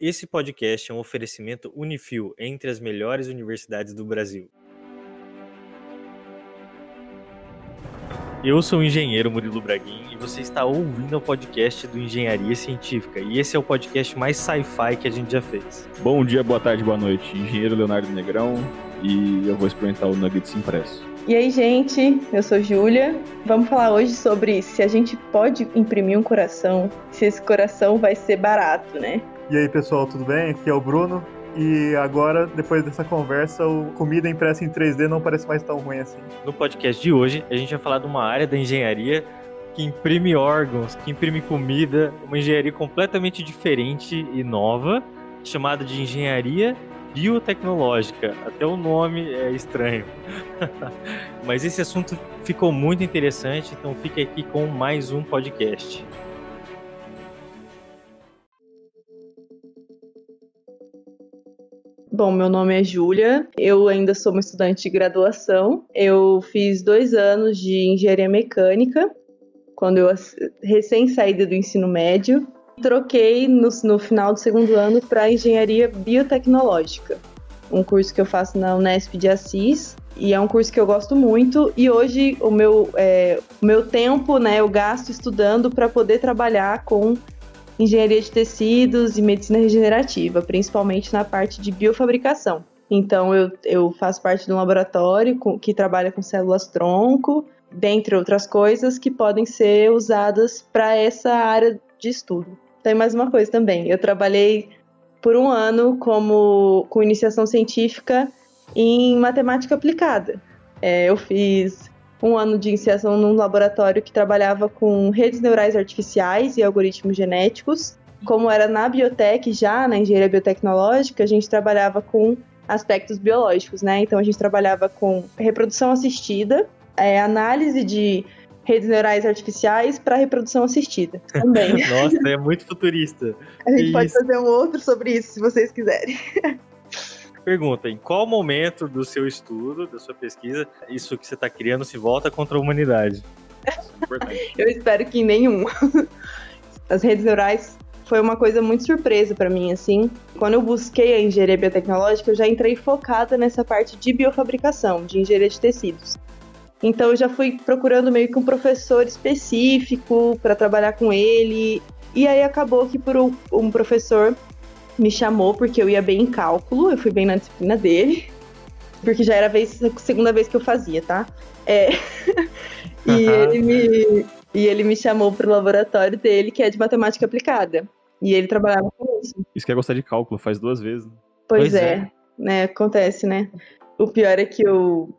Esse podcast é um oferecimento Unifil entre as melhores universidades do Brasil. Eu sou o engenheiro Murilo Braguin e você está ouvindo o podcast do Engenharia Científica. E esse é o podcast mais sci-fi que a gente já fez. Bom dia, boa tarde, boa noite. Engenheiro Leonardo Negrão e eu vou experimentar o Nuggets impresso. E aí, gente, eu sou Júlia. Vamos falar hoje sobre se a gente pode imprimir um coração, se esse coração vai ser barato, né? E aí, pessoal, tudo bem? Aqui é o Bruno. E agora, depois dessa conversa, o comida impressa em 3D não parece mais tão ruim assim. No podcast de hoje, a gente vai falar de uma área da engenharia que imprime órgãos, que imprime comida, uma engenharia completamente diferente e nova, chamada de engenharia biotecnológica. Até o nome é estranho. Mas esse assunto ficou muito interessante, então fique aqui com mais um podcast. Bom, meu nome é Júlia, eu ainda sou uma estudante de graduação. Eu fiz dois anos de engenharia mecânica, quando eu recém saída do ensino médio. Troquei no, no final do segundo ano para engenharia biotecnológica, um curso que eu faço na Unesp de Assis. E é um curso que eu gosto muito. E hoje o meu, é, o meu tempo, né, eu gasto estudando para poder trabalhar com engenharia de tecidos e medicina regenerativa, principalmente na parte de biofabricação. Então, eu, eu faço parte de um laboratório com, que trabalha com células-tronco, dentre outras coisas que podem ser usadas para essa área de estudo. Tem mais uma coisa também. Eu trabalhei por um ano como com iniciação científica em matemática aplicada. É, eu fiz um ano de iniciação num laboratório que trabalhava com redes neurais artificiais e algoritmos genéticos. Como era na biotech já, na engenharia biotecnológica, a gente trabalhava com aspectos biológicos, né? Então a gente trabalhava com reprodução assistida, é, análise de redes neurais artificiais para reprodução assistida também. Nossa, é muito futurista. A gente isso. pode fazer um outro sobre isso, se vocês quiserem. Pergunta: em qual momento do seu estudo, da sua pesquisa, isso que você está criando se volta contra a humanidade? É Eu espero que nenhum. As redes neurais foi uma coisa muito surpresa para mim, assim. Quando eu busquei a engenharia biotecnológica, eu já entrei focada nessa parte de biofabricação, de engenharia de tecidos. Então eu já fui procurando meio que um professor específico para trabalhar com ele. E aí acabou que por um, professor me chamou porque eu ia bem em cálculo, eu fui bem na disciplina dele, porque já era a, vez, a segunda vez que eu fazia, tá? É. e, ele me, e ele me chamou pro laboratório dele, que é de matemática aplicada. E ele trabalhava com isso. Isso que é gostar de cálculo, faz duas vezes. Né? Pois, pois é, é, né? Acontece, né? O pior é que eu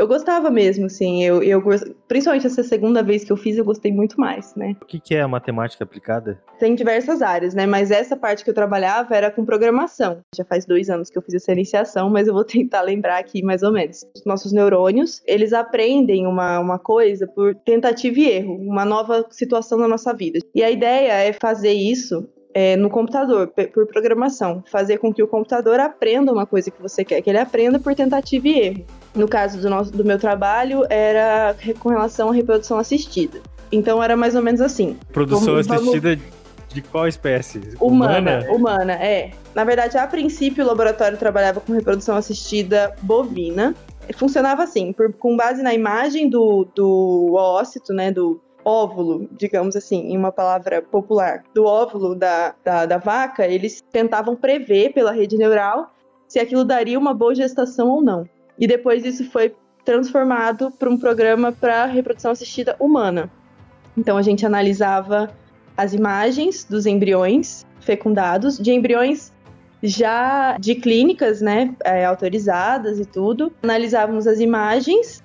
eu gostava mesmo, assim. Eu, eu, principalmente essa segunda vez que eu fiz, eu gostei muito mais, né? O que, que é a matemática aplicada? Tem diversas áreas, né? Mas essa parte que eu trabalhava era com programação. Já faz dois anos que eu fiz essa iniciação, mas eu vou tentar lembrar aqui mais ou menos. Os nossos neurônios, eles aprendem uma, uma coisa por tentativa e erro, uma nova situação na nossa vida. E a ideia é fazer isso é, no computador, por programação. Fazer com que o computador aprenda uma coisa que você quer que ele aprenda por tentativa e erro. No caso do, nosso, do meu trabalho, era com relação à reprodução assistida. Então era mais ou menos assim. Produção vamos, assistida vamos... de qual espécie? Humana, humana, humana, é. Na verdade, a princípio, o laboratório trabalhava com reprodução assistida bovina. Funcionava assim, por, com base na imagem do, do ócito, né, do, óvulo, digamos assim, em uma palavra popular, do óvulo da, da, da vaca, eles tentavam prever pela rede neural se aquilo daria uma boa gestação ou não. E depois isso foi transformado para um programa para reprodução assistida humana. Então a gente analisava as imagens dos embriões fecundados, de embriões já de clínicas, né, é, autorizadas e tudo. Analisávamos as imagens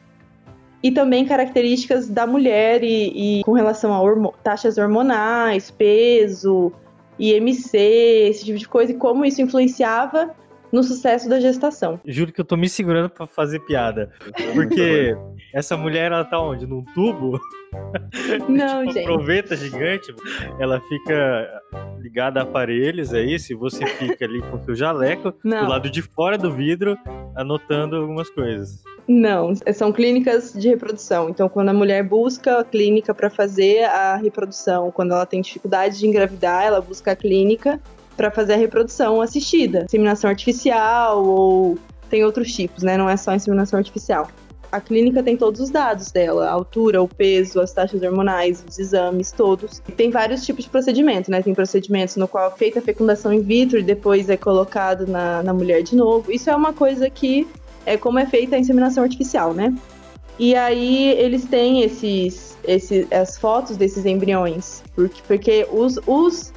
e também características da mulher e, e com relação a hormo taxas hormonais, peso, IMC, esse tipo de coisa, e como isso influenciava no sucesso da gestação. Juro que eu tô me segurando para fazer piada. Porque essa mulher, ela tá onde? Num tubo? Não, tipo, gente. Proveta gigante, ela fica ligada a aparelhos aí, se você fica ali com o seu jaleco, Não. do lado de fora do vidro, anotando algumas coisas. Não, são clínicas de reprodução. Então, quando a mulher busca a clínica para fazer a reprodução, quando ela tem dificuldade de engravidar, ela busca a clínica para fazer a reprodução assistida, inseminação artificial ou tem outros tipos, né? Não é só inseminação artificial. A clínica tem todos os dados dela, a altura, o peso, as taxas hormonais, os exames, todos. Tem vários tipos de procedimento, né? Tem procedimentos no qual é feita a fecundação in vitro e depois é colocado na, na mulher de novo. Isso é uma coisa que é como é feita a inseminação artificial, né? E aí eles têm esses, esses, as fotos desses embriões, porque, porque os, os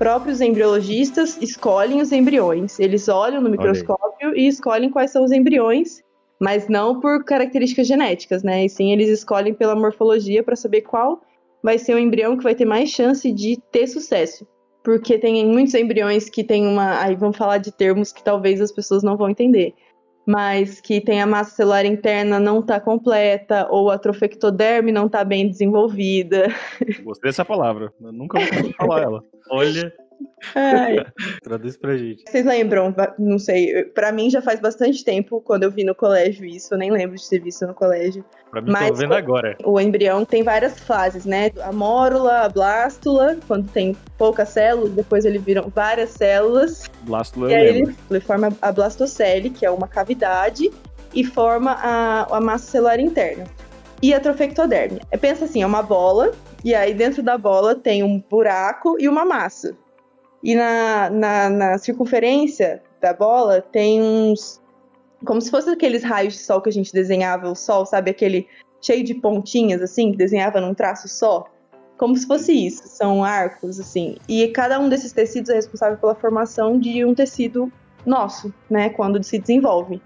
próprios embriologistas escolhem os embriões. Eles olham no microscópio e escolhem quais são os embriões, mas não por características genéticas, né? E sim, eles escolhem pela morfologia para saber qual vai ser o embrião que vai ter mais chance de ter sucesso. Porque tem muitos embriões que tem uma. Aí vamos falar de termos que talvez as pessoas não vão entender mas que tem a massa celular interna não está completa, ou a trofectoderme não está bem desenvolvida. Gostei dessa palavra, eu nunca vou falar ela. Olha. Ai. Traduz pra gente. Vocês lembram? Não sei. Pra mim já faz bastante tempo quando eu vi no colégio isso. Eu nem lembro de ter visto no colégio. Pra mim, Mas, tô vendo agora. O embrião tem várias fases, né? A mórula, a blástula, quando tem poucas células, depois ele viram várias células. Blástula e aí ele, ele, forma a blastocele, que é uma cavidade, e forma a, a massa celular interna. E a trofectoderme. Pensa assim, é uma bola, e aí dentro da bola tem um buraco e uma massa. E na, na, na circunferência da bola tem uns. Como se fosse aqueles raios de sol que a gente desenhava o sol, sabe? Aquele cheio de pontinhas, assim, que desenhava num traço só. Como se fosse isso, são arcos, assim. E cada um desses tecidos é responsável pela formação de um tecido nosso, né? Quando se desenvolve.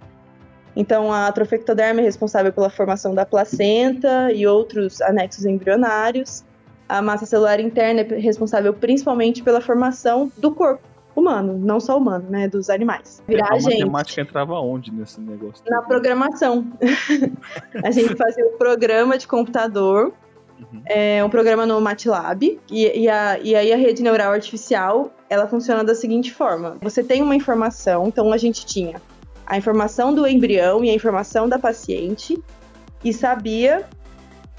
Então, a trofectoderma é responsável pela formação da placenta e outros anexos embrionários a massa celular interna é responsável principalmente pela formação do corpo humano, não só humano, né, dos animais. Virar a gente. matemática entrava onde nesse negócio? Na programação. a gente fazia um programa de computador, uhum. é, um programa no MATLAB, e, e, a, e aí a rede neural artificial, ela funciona da seguinte forma. Você tem uma informação, então a gente tinha a informação do embrião e a informação da paciente, e sabia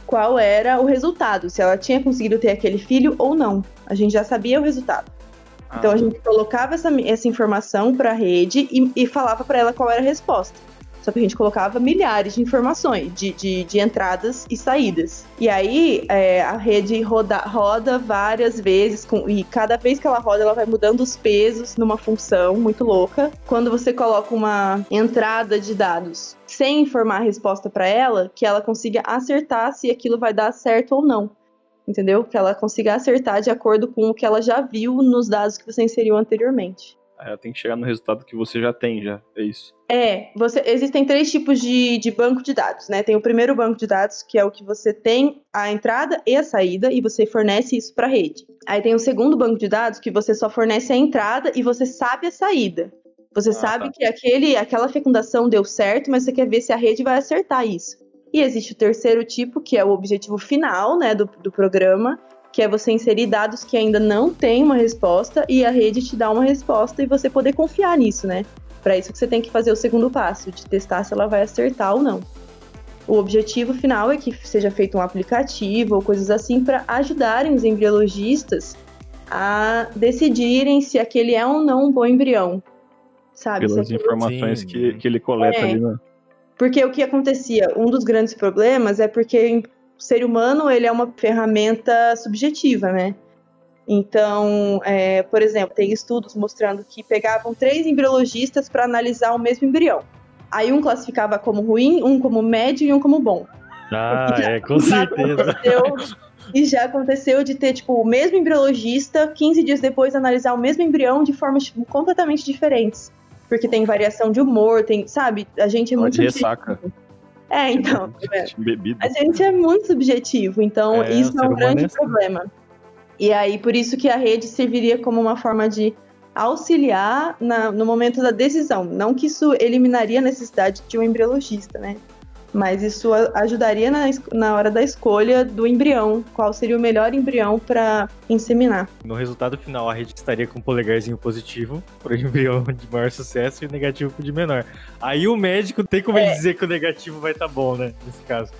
qual era o resultado, se ela tinha conseguido ter aquele filho ou não. A gente já sabia o resultado. Ah. Então a gente colocava essa, essa informação para a rede e, e falava para ela qual era a resposta. Só que a gente colocava milhares de informações, de, de, de entradas e saídas. E aí é, a rede roda, roda várias vezes, com, e cada vez que ela roda, ela vai mudando os pesos numa função muito louca. Quando você coloca uma entrada de dados sem informar a resposta para ela, que ela consiga acertar se aquilo vai dar certo ou não entendeu? Que ela consiga acertar de acordo com o que ela já viu nos dados que você inseriu anteriormente. Ela tem que chegar no resultado que você já tem, já. É isso. É, você, existem três tipos de, de banco de dados, né? Tem o primeiro banco de dados, que é o que você tem a entrada e a saída, e você fornece isso para a rede. Aí tem o segundo banco de dados, que você só fornece a entrada e você sabe a saída. Você ah, sabe tá. que aquele, aquela fecundação deu certo, mas você quer ver se a rede vai acertar isso. E existe o terceiro tipo, que é o objetivo final né, do, do programa, que é você inserir dados que ainda não tem uma resposta e a rede te dá uma resposta e você poder confiar nisso, né? Para isso que você tem que fazer o segundo passo, de testar se ela vai acertar ou não. O objetivo final é que seja feito um aplicativo ou coisas assim para ajudarem os embriologistas a decidirem se aquele é ou não um bom embrião. Sabe? Pelas informações que, que ele coleta é, ali, né? Porque o que acontecia, um dos grandes problemas é porque o ser humano ele é uma ferramenta subjetiva, né? Então, é, por exemplo, tem estudos mostrando que pegavam três embriologistas para analisar o mesmo embrião. Aí um classificava como ruim, um como médio e um como bom. Ah, é, com certeza. E já aconteceu de ter, tipo, o mesmo embriologista, 15 dias depois, analisar o mesmo embrião de formas tipo, completamente diferentes. Porque tem variação de humor, tem, sabe? A gente é muito. Ressaca. É, então. É. A gente é muito subjetivo, então é, isso é um grande é assim. problema. E aí, por isso que a rede serviria como uma forma de auxiliar na, no momento da decisão. Não que isso eliminaria a necessidade de um embriologista, né? Mas isso ajudaria na, na hora da escolha do embrião, qual seria o melhor embrião para inseminar. No resultado final, a rede estaria com um polegarzinho positivo para o embrião de maior sucesso e negativo para o de menor. Aí o médico tem como é. dizer que o negativo vai estar tá bom, né? Nesse caso.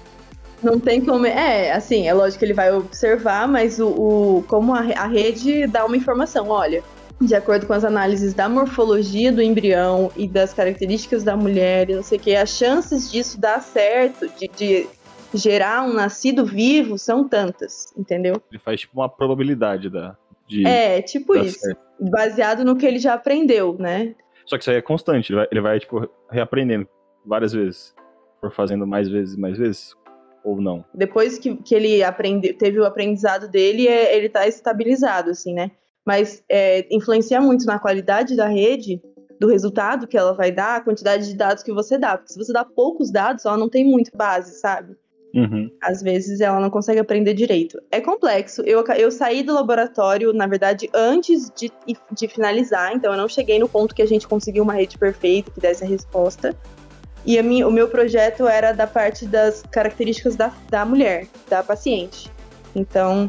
Não tem como. É, assim, é lógico que ele vai observar, mas o, o como a, a rede dá uma informação, olha, de acordo com as análises da morfologia do embrião e das características da mulher, não sei o que, as chances disso dar certo, de, de gerar um nascido vivo, são tantas, entendeu? Ele faz tipo uma probabilidade da. De... É, tipo isso. certo. Baseado no que ele já aprendeu, né? Só que isso aí é constante, ele vai, ele vai, tipo, reaprendendo várias vezes. For fazendo mais vezes e mais vezes. Ou não. Depois que, que ele aprende, teve o aprendizado dele, é, ele tá estabilizado, assim, né? Mas é, influencia muito na qualidade da rede, do resultado que ela vai dar, a quantidade de dados que você dá. Porque se você dá poucos dados, ela não tem muito base, sabe? Uhum. Às vezes ela não consegue aprender direito. É complexo. Eu, eu saí do laboratório, na verdade, antes de, de finalizar, então eu não cheguei no ponto que a gente conseguiu uma rede perfeita que desse a resposta. E a minha, o meu projeto era da parte das características da, da mulher, da paciente. Então,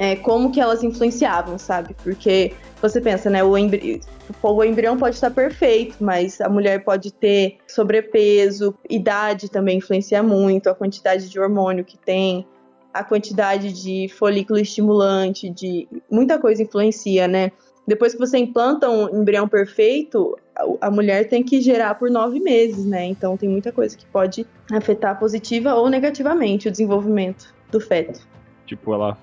é, como que elas influenciavam, sabe? Porque você pensa, né? O, embri o embrião pode estar perfeito, mas a mulher pode ter sobrepeso, idade também influencia muito, a quantidade de hormônio que tem, a quantidade de folículo estimulante, de muita coisa influencia, né? Depois que você implanta um embrião perfeito, a, mulher tem que gerar por nove meses, né? Então tem muita coisa que pode afetar positiva ou negativamente o desenvolvimento do feto. Tipo, ela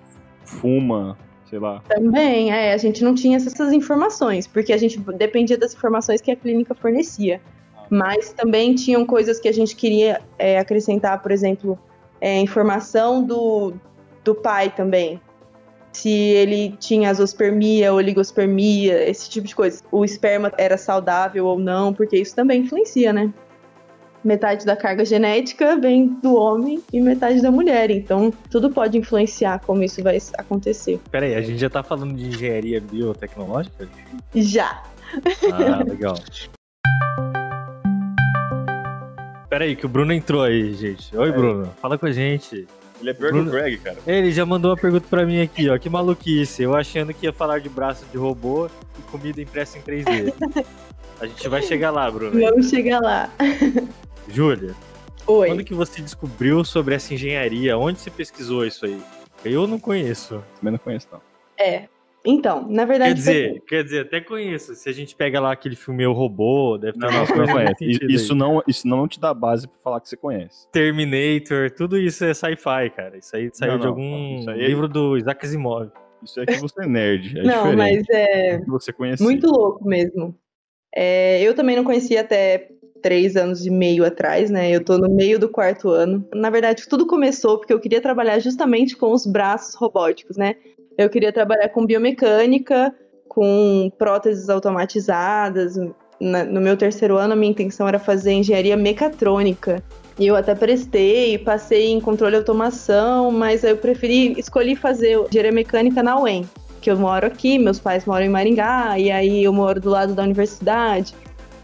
fuma, sei lá. Também, é, a gente não tinha essas informações, porque a gente dependia das informações que a clínica fornecia. Mas também tinham coisas que a gente queria é, acrescentar, por exemplo, é, informação do, do pai também. Se ele tinha azospermia, oligospermia, esse tipo de coisa. O esperma era saudável ou não, porque isso também influencia, né? Metade da carga genética vem do homem e metade da mulher. Então, tudo pode influenciar como isso vai acontecer. Pera aí, a gente já tá falando de engenharia biotecnológica? Já. Ah, legal. Pera aí, que o Bruno entrou aí, gente. Oi, Bruno. Fala com a gente. Ele é pior Bruno- que o Greg, cara. Ele já mandou uma pergunta pra mim aqui, ó. Que maluquice. Eu achando que ia falar de braço de robô e comida impressa em 3D. A gente vai chegar lá, Bruno. Vamos chegar lá. Júlia, Oi. quando que você descobriu sobre essa engenharia? Onde você pesquisou isso aí? Eu não conheço. Também não conheço, não. É. Então, na verdade. Quer dizer, quer dizer, até conheço. Se a gente pega lá aquele filme O Robô, deve ter Não, conhece. Isso aí. não, isso não te dá base pra falar que você conhece. Terminator, tudo isso é sci-fi, cara. Isso aí saiu Não, de algum isso aí é- livro do Isaac Asimov. Isso é que você é nerd. É não, diferente. mas é você conhece. muito louco mesmo. É, eu também não conhecia até três anos e meio atrás, né? Eu tô no meio do quarto ano. Na verdade, tudo começou porque eu queria trabalhar justamente com os braços robóticos, né? Eu queria trabalhar com biomecânica, com próteses automatizadas. Na- no meu terceiro ano, a minha intenção era fazer engenharia mecatrônica. E eu até prestei, passei em controle de automação, mas eu preferi, escolhi fazer engenharia mecânica na UEM, que eu moro aqui, meus pais moram em Maringá, e aí eu moro do lado da universidade.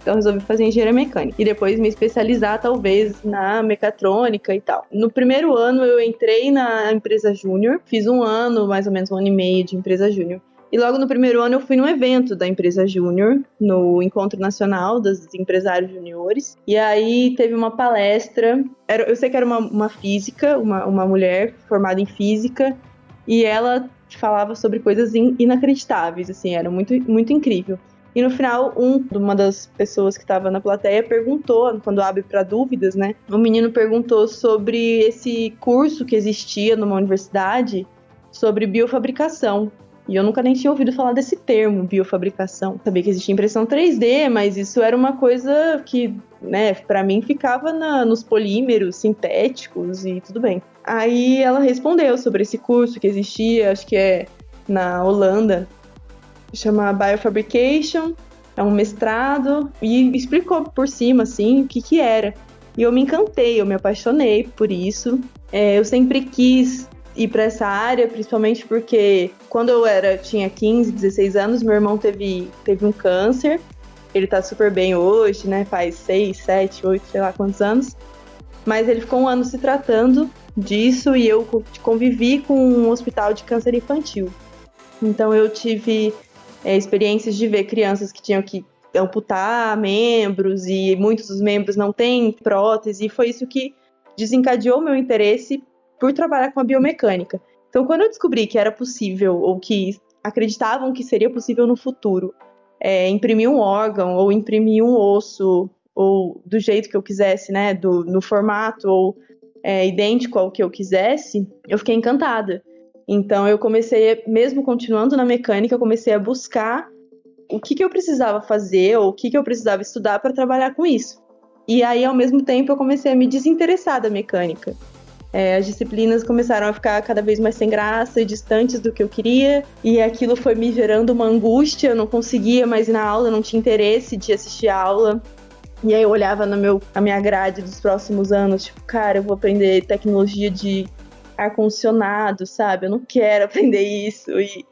Então resolvi fazer engenharia mecânica. E depois me especializar, talvez, na mecatrônica e tal. No primeiro ano eu entrei na empresa júnior, fiz um ano, mais ou menos um ano e meio de empresa júnior. E logo no primeiro ano eu fui num evento da empresa júnior, no Encontro Nacional dos Empresários Juniores. E aí teve uma palestra. Era, eu sei que era uma, uma física, uma, uma mulher formada em física, e ela falava sobre coisas in- inacreditáveis, assim, era muito, muito incrível. E no final, um, uma das pessoas que estava na plateia perguntou, quando abre para dúvidas, né? O menino perguntou sobre esse curso que existia numa universidade sobre biofabricação. E eu nunca nem tinha ouvido falar desse termo, biofabricação. Sabia que existia impressão 3D, mas isso era uma coisa que, né, para mim ficava na- nos polímeros sintéticos e tudo bem. Aí ela respondeu sobre esse curso que existia, acho que é na Holanda, chama Biofabrication, é um mestrado, e explicou por cima, assim, o que que era. E eu me encantei, eu me apaixonei por isso. É, eu sempre quis ir para essa área, principalmente porque quando eu era tinha 15, 16 anos, meu irmão teve, teve um câncer. Ele tá super bem hoje, né? Faz 6, 7, 8, sei lá quantos anos. Mas ele ficou um ano se tratando disso e eu co- convivi com um hospital de câncer infantil. Então eu tive é, experiências de ver crianças que tinham que amputar membros e muitos dos membros não têm prótese, e foi isso que desencadeou meu interesse por trabalhar com a biomecânica. Então, quando eu descobri que era possível ou que acreditavam que seria possível no futuro. É, imprimir um órgão ou imprimir um osso ou do jeito que eu quisesse, né, do, no formato ou é, idêntico ao que eu quisesse, eu fiquei encantada. Então eu comecei, mesmo continuando na mecânica, eu comecei a buscar o que, que eu precisava fazer ou o que, que eu precisava estudar para trabalhar com isso. E aí, ao mesmo tempo, eu comecei a me desinteressar da mecânica. É, as disciplinas começaram a ficar cada vez mais sem graça e distantes do que eu queria, e aquilo foi me gerando uma angústia. Eu não conseguia mais ir na aula, não tinha interesse de assistir a aula. E aí eu olhava no meu, a minha grade dos próximos anos, tipo, cara, eu vou aprender tecnologia de ar-condicionado, sabe? Eu não quero aprender isso. E,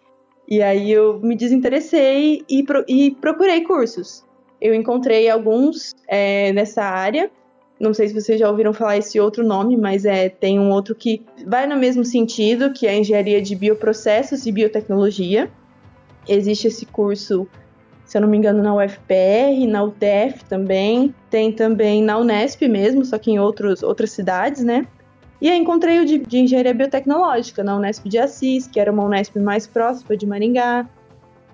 e aí eu me desinteressei e, pro, e procurei cursos. Eu encontrei alguns é, nessa área. Não sei se vocês já ouviram falar esse outro nome, mas é, tem um outro que vai no mesmo sentido, que é a engenharia de bioprocessos e biotecnologia. Existe esse curso se eu não me engano, na UFPR, na UTF também, tem também na Unesp mesmo, só que em outros, outras cidades, né? E aí encontrei o de, de engenharia biotecnológica na Unesp de Assis, que era uma Unesp mais próxima de Maringá,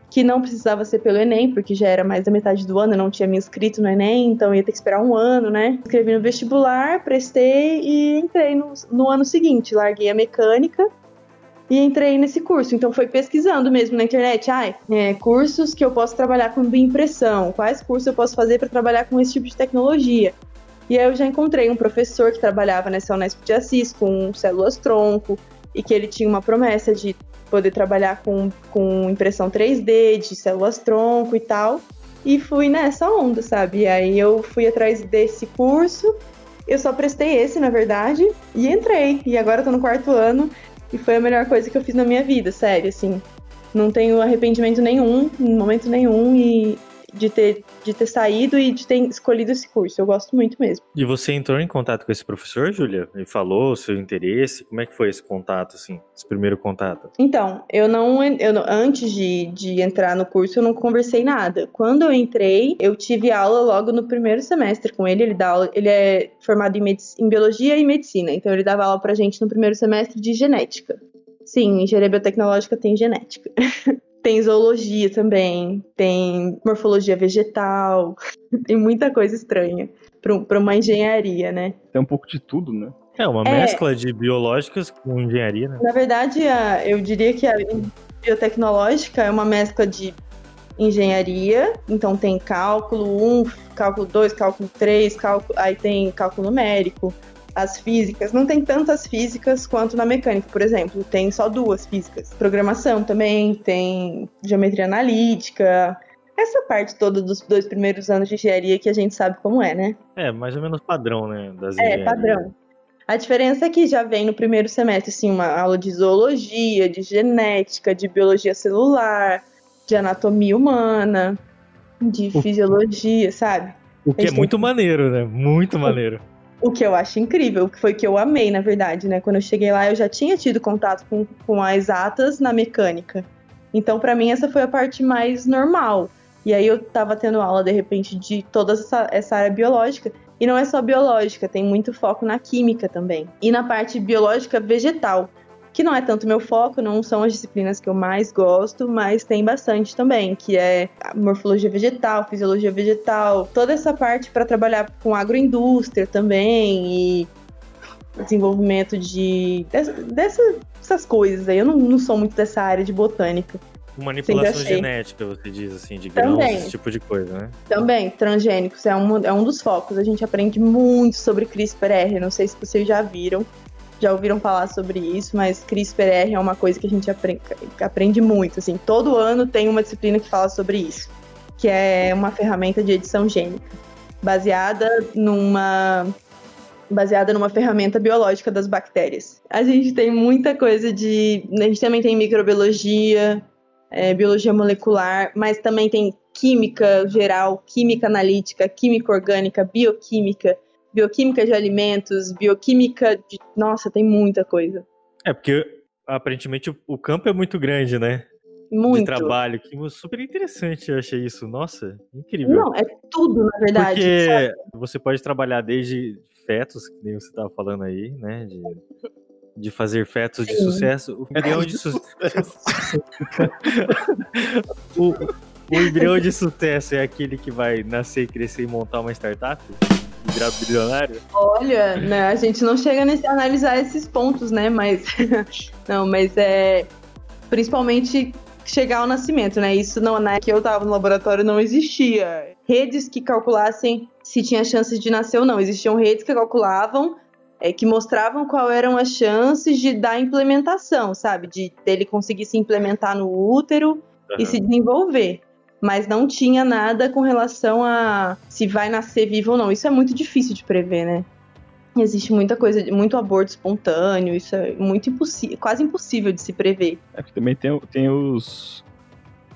que não precisava ser pelo Enem, porque já era mais da metade do ano, eu não tinha me inscrito no Enem, então ia ter que esperar um ano, né? Escrevi no vestibular, prestei e entrei no, no ano seguinte. Larguei a mecânica e entrei nesse curso. Então foi pesquisando mesmo na internet, ai, é, cursos que eu posso trabalhar com bioimpressão, quais cursos eu posso fazer para trabalhar com esse tipo de tecnologia. E aí eu já encontrei um professor que trabalhava nessa Unesp de Assis com células tronco e que ele tinha uma promessa de poder trabalhar com, com impressão 3D, de células tronco e tal. E fui nessa onda, sabe? E aí eu fui atrás desse curso. Eu só prestei esse, na verdade, e entrei. E agora eu tô no quarto ano e foi a melhor coisa que eu fiz na minha vida, sério, assim. Não tenho arrependimento nenhum, em momento nenhum, e de ter, de ter saído e de ter escolhido esse curso. Eu gosto muito mesmo. E você entrou em contato com esse professor, Júlia? Ele falou o seu interesse? Como é que foi esse contato, assim, esse primeiro contato? Então, eu não, eu não antes de, de entrar no curso, eu não conversei nada. Quando eu entrei, eu tive aula logo no primeiro semestre com ele. Ele dá aula, ele é formado em, em biologia e medicina, então ele dava aula pra gente no primeiro semestre de genética. Sim, engenharia biotecnológica tem genética. Tem zoologia também, tem morfologia vegetal, tem muita coisa estranha para uma engenharia, né? Tem um pouco de tudo, né? É, uma é, mescla de biológicas com engenharia, né? Na verdade, a, eu diria que a biotecnológica é uma mescla de engenharia, então tem cálculo 1, cálculo 2, cálculo 3, cálculo, aí tem cálculo numérico, as físicas, não tem tantas físicas quanto na mecânica, por exemplo, tem só duas físicas. Programação também, tem geometria analítica, essa parte toda dos dois primeiros anos de engenharia que a gente sabe como é, né? É, mais ou menos padrão, né? Das é, padrão. A diferença é que já vem no primeiro semestre, assim, uma aula de zoologia, de genética, de biologia celular, de anatomia humana, de fisiologia, sabe? O que é muito maneiro, né? Muito maneiro. O que eu acho incrível, que foi que eu amei, na verdade, né? Quando eu cheguei lá, eu já tinha tido contato com, com as atas na mecânica. Então, para mim, essa foi a parte mais normal. E aí eu tava tendo aula, de repente, de toda essa, essa área biológica. E não é só biológica, tem muito foco na química também. E na parte biológica vegetal que não é tanto meu foco, não são as disciplinas que eu mais gosto, mas tem bastante também, que é morfologia vegetal, fisiologia vegetal, toda essa parte para trabalhar com agroindústria também e desenvolvimento de dessas coisas aí. Eu não, não sou muito dessa área de botânica. Manipulação genética, você diz assim, de grãos, Também. esse tipo de coisa, né? Também, transgênicos é um, é um dos focos. A gente aprende muito sobre CRISPR-R, não sei se vocês já viram já ouviram falar sobre isso, mas CRISPR-R é uma coisa que a gente aprende, aprende muito. Assim, todo ano tem uma disciplina que fala sobre isso, que é uma ferramenta de edição gênica, baseada numa baseada numa ferramenta biológica das bactérias. A gente tem muita coisa de, a gente também tem microbiologia, é, biologia molecular, mas também tem química geral, química analítica, química orgânica, bioquímica bioquímica de alimentos, bioquímica de. Nossa, tem muita coisa. É, porque aparentemente o campo é muito grande, né? Muito. De trabalho. Que super interessante, eu achei isso. Nossa, incrível. Não, é tudo, na verdade. Porque sabe? você pode trabalhar desde fetos, que nem você estava falando aí, né? De de fazer fetos de Sim. sucesso. O embrião de sucesso. o, o embrião de sucesso é aquele que vai nascer, crescer e montar uma startup? Virar bilionário? Olha, né, a gente não chega a analisar esses pontos, né? Mas não, mas é principalmente chegar ao nascimento, né? Isso não, na que eu tava no laboratório não existia redes que calculassem se tinha chances de nascer ou não. Existiam redes que calculavam é, que mostravam qual eram as chances de da implementação, sabe? De dele conseguir se implementar no útero e se desenvolver. Mas não tinha nada com relação a se vai nascer vivo ou não. Isso é muito difícil de prever, né? Existe muita coisa, muito aborto espontâneo, isso é muito impossível, quase impossível de se prever. É porque também tem, tem os,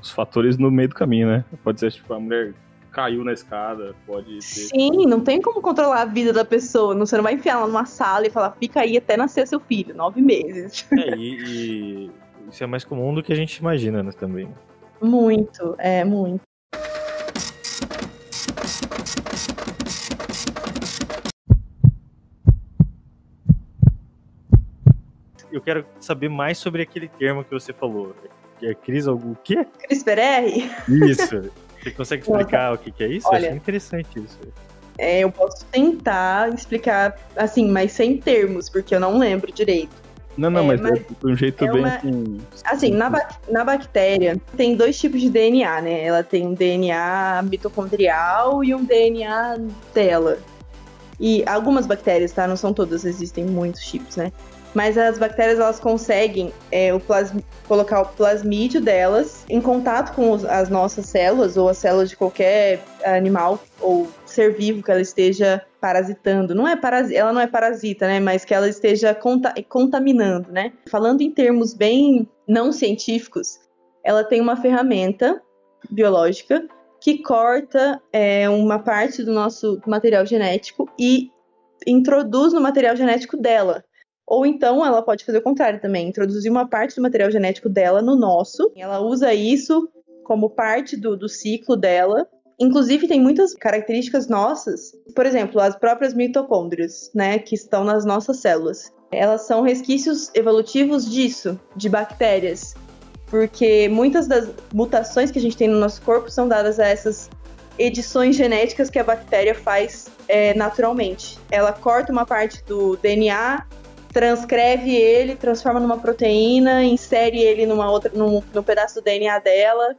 os fatores no meio do caminho, né? Pode ser, tipo, a mulher caiu na escada, pode ter... Sim, não tem como controlar a vida da pessoa. Não, você não vai enfiar ela numa sala e falar, fica aí até nascer seu filho, nove meses. É, e, e isso é mais comum do que a gente imagina, né, também. Muito, é, muito. Eu quero saber mais sobre aquele termo que você falou. Que é crise algum... O quê? CRISPR R, Isso. Você consegue explicar o que, que é isso? Eu Olha, achei interessante isso. é, eu posso tentar explicar, assim, mas sem termos, porque eu não lembro direito. Não, não, É, mas, mas é de um jeito é bem uma- assim... Assim, na, bac- na bactéria tem dois tipos de DNA, né? Ela tem um DNA mitocondrial e um DNA dela. E algumas bactérias, tá? Não são todas, existem muitos tipos, né? Mas as bactérias elas conseguem é, o colocar o plasmídio delas em contato com os- as nossas células ou as células de qualquer animal ou ser vivo que ela esteja parasitando. Não é parasi ela não é parasita, né? Mas que ela esteja conta- contaminando, né? Falando em termos bem não científicos, ela tem uma ferramenta biológica que corta é, uma parte do nosso material genético e introduz no material genético dela. Ou então ela pode fazer o contrário também, introduzir uma parte do material genético dela no nosso. Ela usa isso como parte do, do ciclo dela. Inclusive, tem muitas características nossas. Por exemplo, as próprias mitocôndrias, né, que estão nas nossas células. Elas são resquícios evolutivos disso, de bactérias. Porque muitas das mutações que a gente tem no nosso corpo são dadas a essas edições genéticas que a bactéria faz é, naturalmente. Ela corta uma parte do DNA, transcreve ele, transforma numa proteína, insere ele numa outra, num, num pedaço do DNA dela.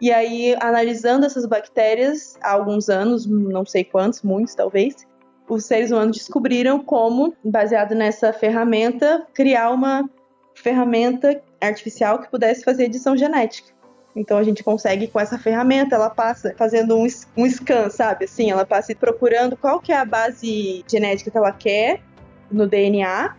E aí, analisando essas bactérias há alguns anos, não sei quantos, muitos talvez, os seres humanos descobriram como, baseado nessa ferramenta, criar uma ferramenta artificial que pudesse fazer edição genética. Então a gente consegue com essa ferramenta, ela passa fazendo um, um scan, sabe? Assim, ela passa procurando qual que é a base genética que ela quer no DNA.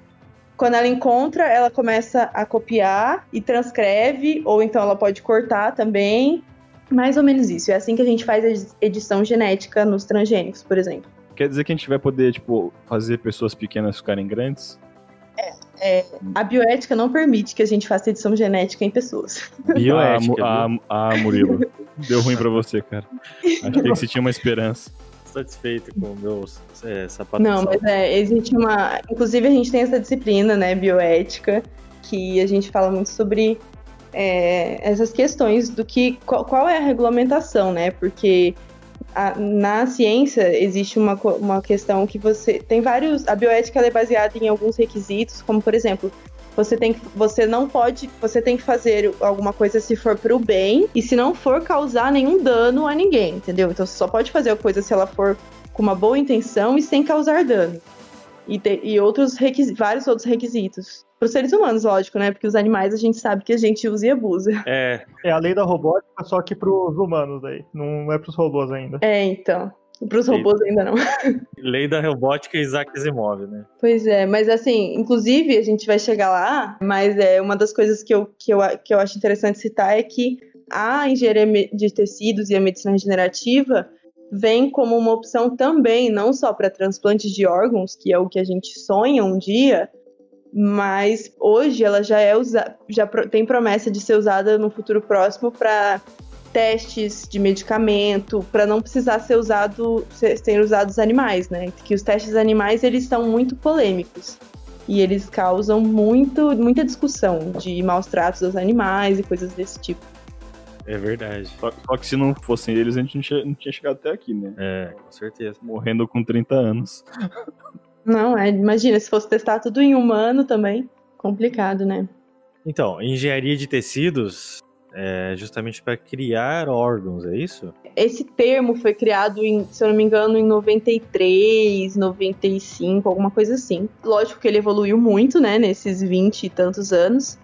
Quando ela encontra, ela começa a copiar e transcreve, ou então ela pode cortar também. Mais ou menos isso. É assim que a gente faz a edi- edição genética nos transgênicos, por exemplo. Quer dizer que a gente vai poder, tipo, fazer pessoas pequenas ficarem grandes? É, a bioética não permite que a gente faça edição genética em pessoas. Bioética, Ah, ah, ah, Murilo. Deu ruim pra você, cara. Achei que você tinha uma esperança. Satisfeito com o meu é, sapato Não, mas é, existe uma. Inclusive, a gente tem essa disciplina, né, bioética, que a gente fala muito sobre é, essas questões do que. Qual, qual é a regulamentação, né? Porque a- na ciência existe uma, uma questão que você. Tem vários. A bioética é baseada em alguns requisitos, como por exemplo. Você tem que, você não pode, você tem que fazer alguma coisa se for pro bem e se não for causar nenhum dano a ninguém, entendeu? Então você só pode fazer a coisa se ela for com uma boa intenção e sem causar dano. E, te- e outros vários outros requisitos. Para os seres humanos, lógico, né? Porque os animais a gente sabe que a gente usa e abusa. É, É a lei da robótica, só que pros humanos aí. Não é pros robôs ainda. É, então. Para os robôs ainda não. lei da robótica Isaac Asimov, né? Pois é, mas assim, inclusive a gente vai chegar lá, mas é uma das coisas que eu, que eu, que eu acho interessante citar é que a engenharia de tecidos e a medicina regenerativa vem como uma opção também, não só para transplantes de órgãos, que é o que a gente sonha um dia, mas hoje ela já é usa, já tem promessa de ser usada no futuro próximo para testes de medicamento, para não precisar ser usado ser, ser usados animais, né? Que os testes animais eles são muito polêmicos. E eles causam muito, muita discussão de maus tratos aos animais e coisas desse tipo. É verdade. Só, só que se não fossem eles, a gente não tinha, não tinha chegado até aqui, né? É, com certeza. Morrendo com 30 anos. Não, é, imagina, se fosse testar tudo em humano também, complicado, né? Então, engenharia de tecidos é justamente para criar órgãos, é isso? Esse termo foi criado, em, se eu não me engano, em 93, 95, alguma coisa assim. Lógico que ele evoluiu muito, né, nesses 20 e tantos anos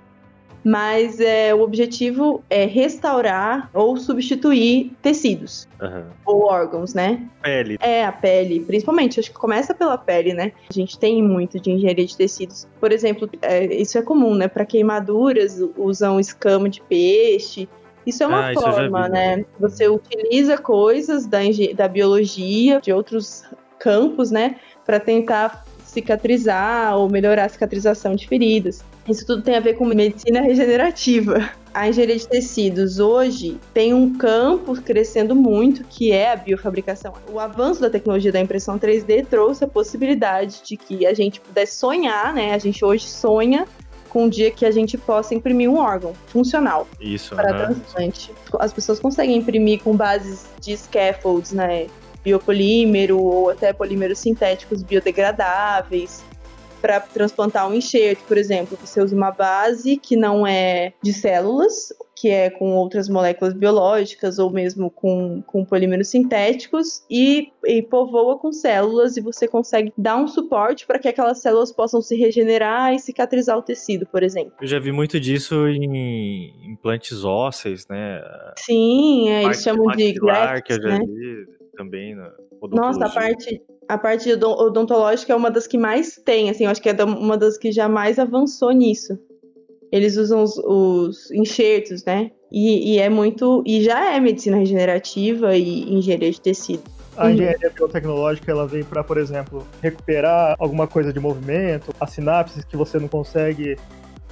mas é, o objetivo é restaurar ou substituir tecidos Aham. ou órgãos, né? Pele. É, a pele, principalmente, acho que começa pela pele, né? A gente tem muito de engenharia de tecidos. Por exemplo, é, isso é comum, né? Para queimaduras, usam escama de peixe. Isso é uma Ah, forma, vi, né? Você utiliza coisas da, da biologia, de outros campos, né? Para tentar cicatrizar ou melhorar a cicatrização de feridas. Isso tudo tem a ver com medicina regenerativa. A engenharia de tecidos hoje tem um campo crescendo muito, que é a biofabricação. O avanço da tecnologia da impressão 3D trouxe a possibilidade de que a gente pudesse sonhar, né? A gente hoje sonha com um dia que a gente possa imprimir um órgão funcional Isso, para aham. transplante. As pessoas conseguem imprimir com bases de scaffolds, né? Biopolímero ou até polímeros sintéticos biodegradáveis para transplantar um enxerto, por exemplo. Você usa uma base que não é de células, que é com outras moléculas biológicas ou mesmo com, com polímeros sintéticos e, e povoa com células e você consegue dar um suporte para que aquelas células possam se regenerar e cicatrizar o tecido, por exemplo. Eu já vi muito disso em implantes ósseos, né? Sim, é, eles chamam de grafts, né? vi também na Nossa, a odontologia. parte, a parte odon- odontológica é uma das que mais tem, assim, eu acho que é uma das que já mais avançou nisso. Eles usam os, os enxertos, né? E, e é muito. E já é medicina regenerativa e engenharia de tecido. A Uhum. engenharia biotecnológica ela vem para, por exemplo, recuperar alguma coisa de movimento, as sinapses que você não consegue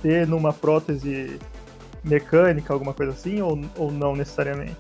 ter numa prótese mecânica, alguma coisa assim, ou, ou não necessariamente?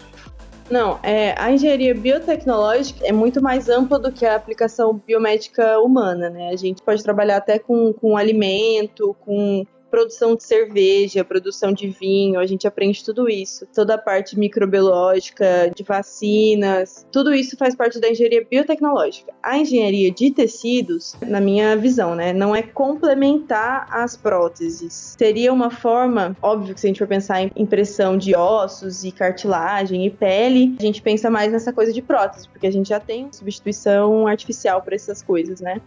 Não, é, a engenharia biotecnológica é muito mais ampla do que a aplicação biomédica humana, né? A gente pode trabalhar até com, com alimento, com produção de cerveja, produção de vinho, a gente aprende tudo isso. Toda a parte microbiológica, de vacinas, tudo isso faz parte da engenharia biotecnológica. A engenharia de tecidos, na minha visão, né, não é complementar as próteses. Seria uma forma, óbvio que se a gente for pensar em impressão de ossos e cartilagem e pele, a gente pensa mais nessa coisa de prótese, porque a gente já tem substituição artificial para essas coisas, né?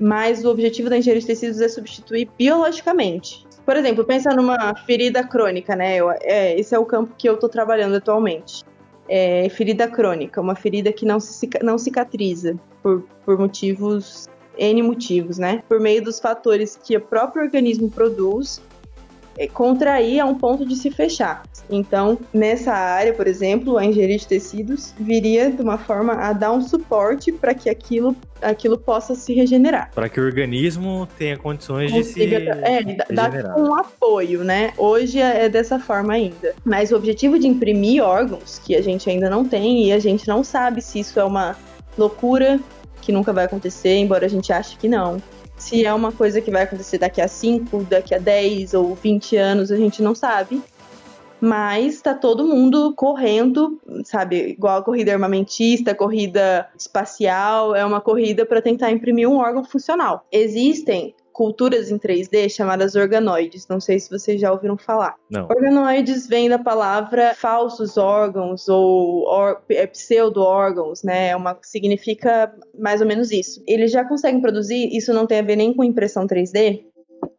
Mas o objetivo da engenharia de tecidos é substituir biologicamente. Por exemplo, pensa numa ferida crônica, né? Eu- é, esse é o campo que eu estou trabalhando atualmente. É ferida crônica, uma ferida que não, se, não cicatriza por, por motivos, N motivos, né? Por meio dos fatores que o próprio organismo produz, contrair a um ponto de se fechar. Então, nessa área, por exemplo, a engenharia de tecidos viria de uma forma a dar um suporte para que aquilo, aquilo possa se regenerar. Para que o organismo tenha condições de se Consiga- é, regenerar. um apoio, né? Hoje é dessa forma ainda. Mas o objetivo de imprimir órgãos, que a gente ainda não tem, e a gente não sabe se isso é uma loucura que nunca vai acontecer, embora a gente ache que não. Se é uma coisa que vai acontecer daqui a 5, daqui a 10 ou 20 anos, a gente não sabe. Mas tá todo mundo correndo, sabe? Igual a corrida armamentista, corrida espacial, é uma corrida para tentar imprimir um órgão funcional. Existem culturas em 3D chamadas organoides, não sei se vocês já ouviram falar. Não. Organoides vem da palavra falsos órgãos ou or, é, pseudo-órgãos, né? É Uma, significa mais ou menos isso. Eles já conseguem produzir, isso não tem a ver nem com impressão 3D,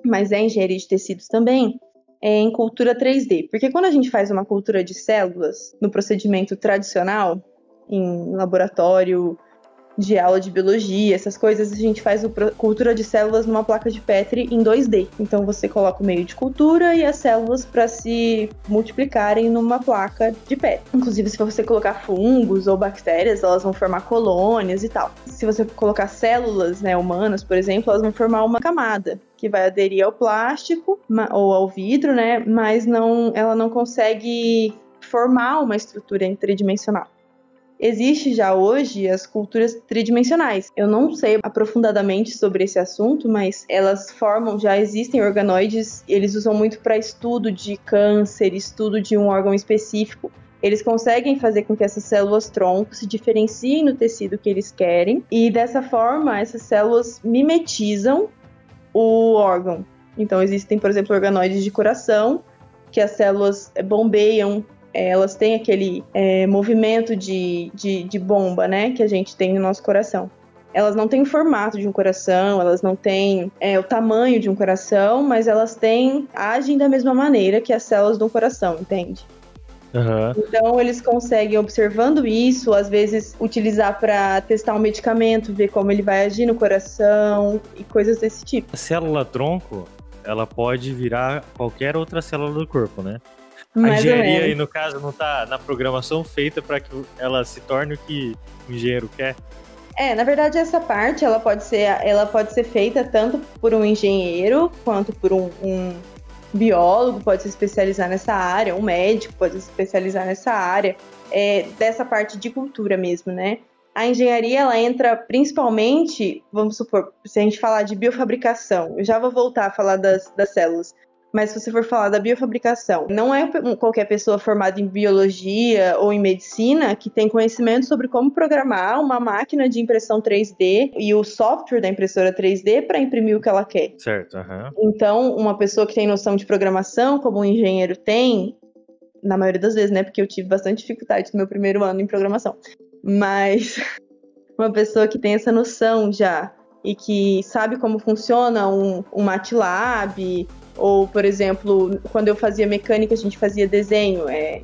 mas é engenharia de tecidos também, é em cultura 3D. Porque quando a gente faz uma cultura de células no procedimento tradicional, em laboratório, de aula de biologia, essas coisas, a gente faz cultura de células numa placa de Petri em 2D. Então você coloca o meio de cultura e as células para se multiplicarem numa placa de Petri. Inclusive, se você colocar fungos ou bactérias, elas vão formar colônias e tal. Se você colocar células né, humanas, por exemplo, elas vão formar uma camada que vai aderir ao plástico ou ao vidro, né? Mas não, ela não consegue formar uma estrutura tridimensional. Existe já hoje as culturas tridimensionais. Eu não sei aprofundadamente sobre esse assunto, mas elas formam, já existem organoides, eles usam muito para estudo de câncer, estudo de um órgão específico. Eles conseguem fazer com que essas células tronco se diferenciem no tecido que eles querem, e dessa forma, essas células mimetizam o órgão. Então, existem, por exemplo, organoides de coração, que as células bombeiam é, elas têm aquele é, movimento de, de, de, bomba, né, que a gente tem no nosso coração. Elas não têm o formato de um coração, elas não têm é, o tamanho de um coração, mas elas têm agem da mesma maneira que as células do coração, entende? Uhum. Então eles conseguem, observando isso, às vezes utilizar para testar um medicamento, ver como ele vai agir no coração e coisas desse tipo. A célula tronco, ela pode virar qualquer outra célula do corpo, né? Mais a engenharia aí, no caso, não está na programação feita para que ela se torne o que o engenheiro quer? É, na verdade essa parte ela pode ser, ela pode ser feita tanto por um engenheiro quanto por um, um biólogo pode se especializar nessa área, um médico pode se especializar nessa área, é, dessa parte de cultura mesmo, né? A engenharia ela entra principalmente, vamos supor, se a gente falar de biofabricação, eu já vou voltar a falar das, das células, mas se você for falar da biofabricação, não é qualquer pessoa formada em biologia ou em medicina que tem conhecimento sobre como programar uma máquina de impressão 3D e o software da impressora 3D para imprimir o que ela quer. Certo. Uhum. Então, uma pessoa que tem noção de programação, como um engenheiro tem, na maioria das vezes, né? Porque eu tive bastante dificuldade no meu primeiro ano em programação. Mas uma pessoa que tem essa noção já e que sabe como funciona um, um MATLAB ou, por exemplo, quando eu fazia mecânica, a gente fazia desenho. É...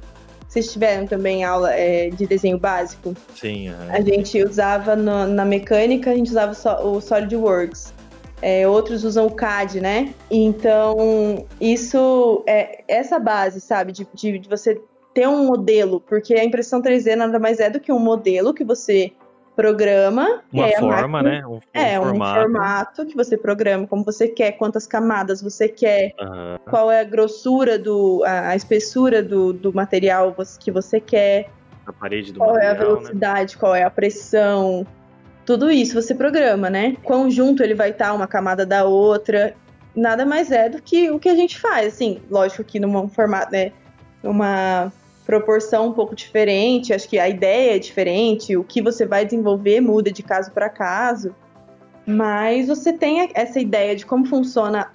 Vocês tiveram também aula é, de desenho básico? Sim. Uhum. A gente usava no, na mecânica, a gente usava o SolidWorks. É, outros usam o CAD, né? Então, isso é essa base, sabe? De, de, de você ter um modelo, porque a impressão 3D nada mais é do que um modelo que você programa. Uma é forma, máquina, né? Um, um é, formato. um formato que você programa, como você quer, quantas camadas você quer, Uhum. qual é a grossura, do, a, a espessura do, do material que você quer, A parede do qual é a material, né? velocidade, qual é a pressão. Tudo isso você programa, né? Quão junto ele vai estar uma camada da outra. Nada mais é do que o que a gente faz, assim, lógico que num formato, né? Uma proporção um pouco diferente, acho que a ideia é diferente, o que você vai desenvolver muda de caso para caso, mas você tem essa ideia de como funciona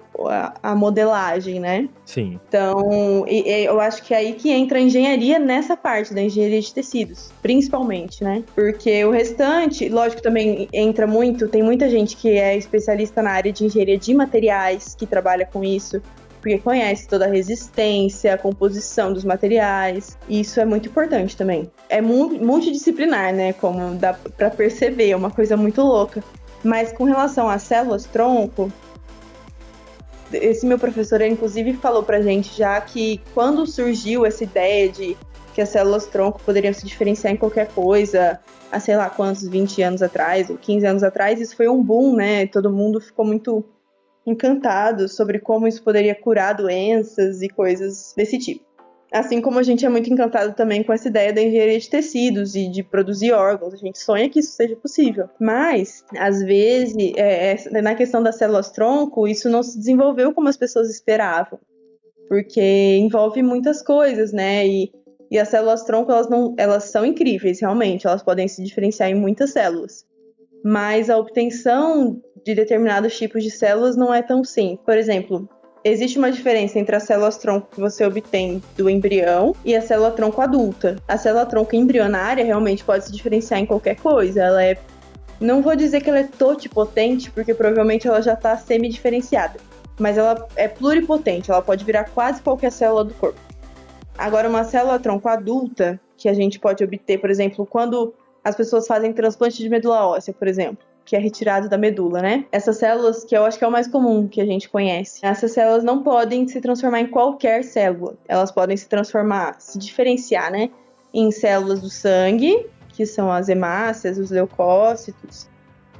a, modelagem, né? Sim. Então, eu acho que é aí que entra a engenharia nessa parte da engenharia de tecidos, principalmente, né? Porque o restante, lógico, também entra muito, tem muita gente que é especialista na área de engenharia de materiais, que trabalha com isso, porque conhece toda a resistência, a composição dos materiais. E isso é muito importante também. É mu- multidisciplinar, né? Como dá pra perceber, é uma coisa muito louca. Mas com relação às células tronco, esse meu professor, inclusive, falou pra gente já que quando surgiu essa ideia de que as células tronco poderiam se diferenciar em qualquer coisa, há sei lá quantos, 20 anos atrás, ou 15 anos atrás, isso foi um boom, né? Todo mundo ficou muito encantado sobre como isso poderia curar doenças e coisas desse tipo. Assim como a gente é muito encantado também com essa ideia da engenharia de tecidos e de produzir órgãos, a gente sonha que isso seja possível. Mas, às vezes, é, é, na questão das células tronco, isso não se desenvolveu como as pessoas esperavam, porque envolve muitas coisas, né? E, e as células tronco, elas, não, elas são incríveis, realmente, elas podem se diferenciar em muitas células. Mas a obtenção de determinados tipos de células não é tão simples. Por exemplo, existe uma diferença entre as células tronco que você obtém do embrião e a célula tronco adulta. A célula tronco embrionária realmente pode se diferenciar em qualquer coisa. Ela é. Não vou dizer que ela é totipotente, porque provavelmente ela já está semi-diferenciada. Mas ela é pluripotente, ela pode virar quase qualquer célula do corpo. Agora, uma célula tronco adulta, que a gente pode obter, por exemplo, quando as pessoas fazem transplante de medula óssea, por exemplo que é retirado da medula, né? Essas células, que eu acho que é o mais comum que a gente conhece, essas células não podem se transformar em qualquer célula. Elas podem se transformar, se diferenciar, né? Em células do sangue, que são as hemácias, os leucócitos,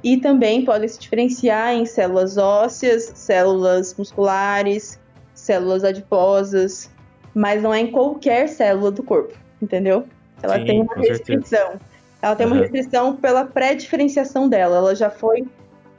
e também podem se diferenciar em células ósseas, células musculares, células adiposas, mas não é em qualquer célula do corpo, entendeu? Ela Sim, tem uma com certeza. Ela tem uma Uhum. restrição pela pré-diferenciação dela. Ela já foi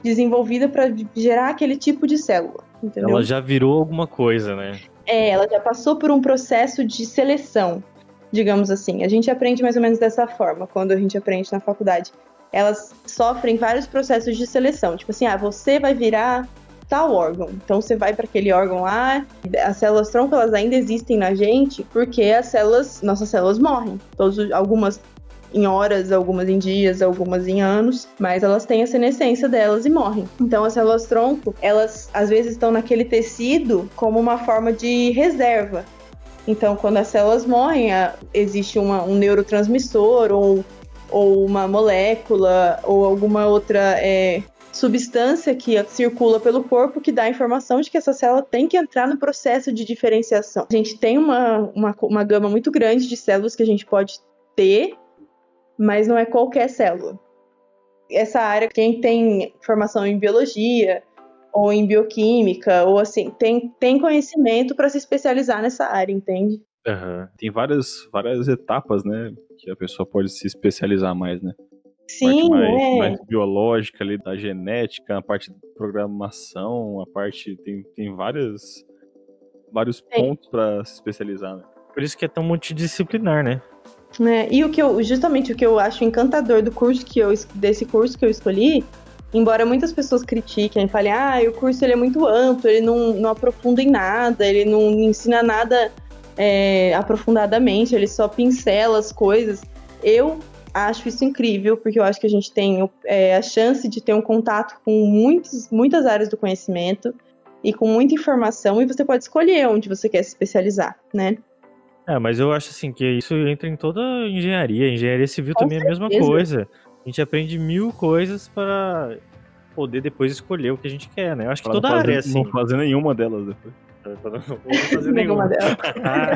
desenvolvida para gerar aquele tipo de célula. Entendeu? Ela já virou alguma coisa, né? É, ela já passou por um processo de seleção, digamos assim. A gente aprende mais ou menos dessa forma quando a gente aprende na faculdade. Elas sofrem vários processos de seleção. Tipo assim, ah, você vai virar tal órgão. Então você vai para aquele órgão lá. As células tronco elas ainda existem na gente porque as células, nossas células morrem. Todos, algumas em horas, algumas em dias, algumas em anos, mas elas têm a senescência delas e morrem. Então as células tronco, elas às vezes estão naquele tecido como uma forma de reserva. Então quando as células morrem, existe uma- um neurotransmissor ou, ou uma molécula ou alguma outra é, substância que circula pelo corpo que dá a informação de que essa célula tem que entrar no processo de diferenciação. A gente tem uma, uma, uma gama muito grande de células que a gente pode ter, mas não é qualquer célula. Essa área, quem tem formação em biologia ou em bioquímica, ou assim, tem, tem conhecimento para se especializar nessa área, entende? Aham. Tem várias, várias etapas, né? Que a pessoa pode se especializar mais, né? Sim, parte mais, é. mais biológica ali, da genética, a parte de programação, a parte. Tem, tem várias, vários pontos pra se especializar, né? Por isso que é tão multidisciplinar, né? Né? E o que eu, justamente o que eu acho encantador do curso que eu es- desse curso que eu escolhi, embora muitas pessoas critiquem, falem, ah, o curso ele é muito amplo, ele não, não aprofunda em nada, ele não ensina nada é, aprofundadamente, ele só pincela as coisas. Eu acho isso incrível, porque eu acho que a gente tem é, a chance de ter um contato com muitos, muitas áreas do conhecimento e com muita informação, e você pode escolher onde você quer se especializar, né? É, mas eu acho assim que isso entra em toda engenharia. Engenharia civil Com também é a mesma certeza. coisa. A gente aprende mil coisas para poder depois escolher o que a gente quer, né? Eu acho que Pra toda não área é fazer, assim. não fazer nenhuma delas depois. Pra não ou não fazer Nenhuma delas.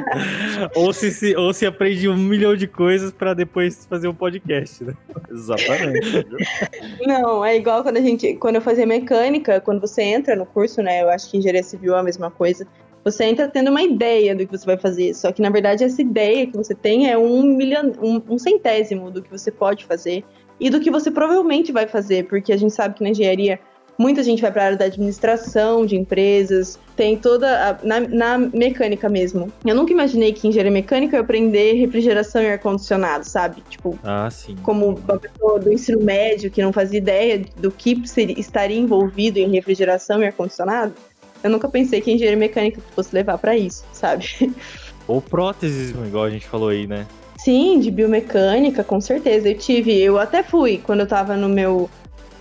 ou, se, se- ou se aprende um milhão de coisas para depois fazer um podcast, né? Exatamente. Não, é igual quando a gente, quando eu fazia mecânica, quando você entra no curso, né? Eu acho que engenharia civil é a mesma coisa. Você entra tendo uma ideia do que você vai fazer, só que na verdade essa ideia que você tem é um milhão, um, um centésimo do que você pode fazer e do que você provavelmente vai fazer, porque a gente sabe que na engenharia muita gente vai para a área da administração de empresas, tem toda a, na, na mecânica mesmo. Eu nunca imaginei que engenharia mecânica eu ia aprender refrigeração e ar condicionado, sabe? Tipo, Ah, como uma pessoa do ensino médio que não fazia ideia do que seria, estaria envolvido em refrigeração e ar-condicionado, eu nunca pensei que engenharia mecânica fosse levar pra isso, sabe? Ou próteses, igual a gente falou aí, né? Sim, de biomecânica, com certeza. Eu tive, eu até fui, quando eu tava no meu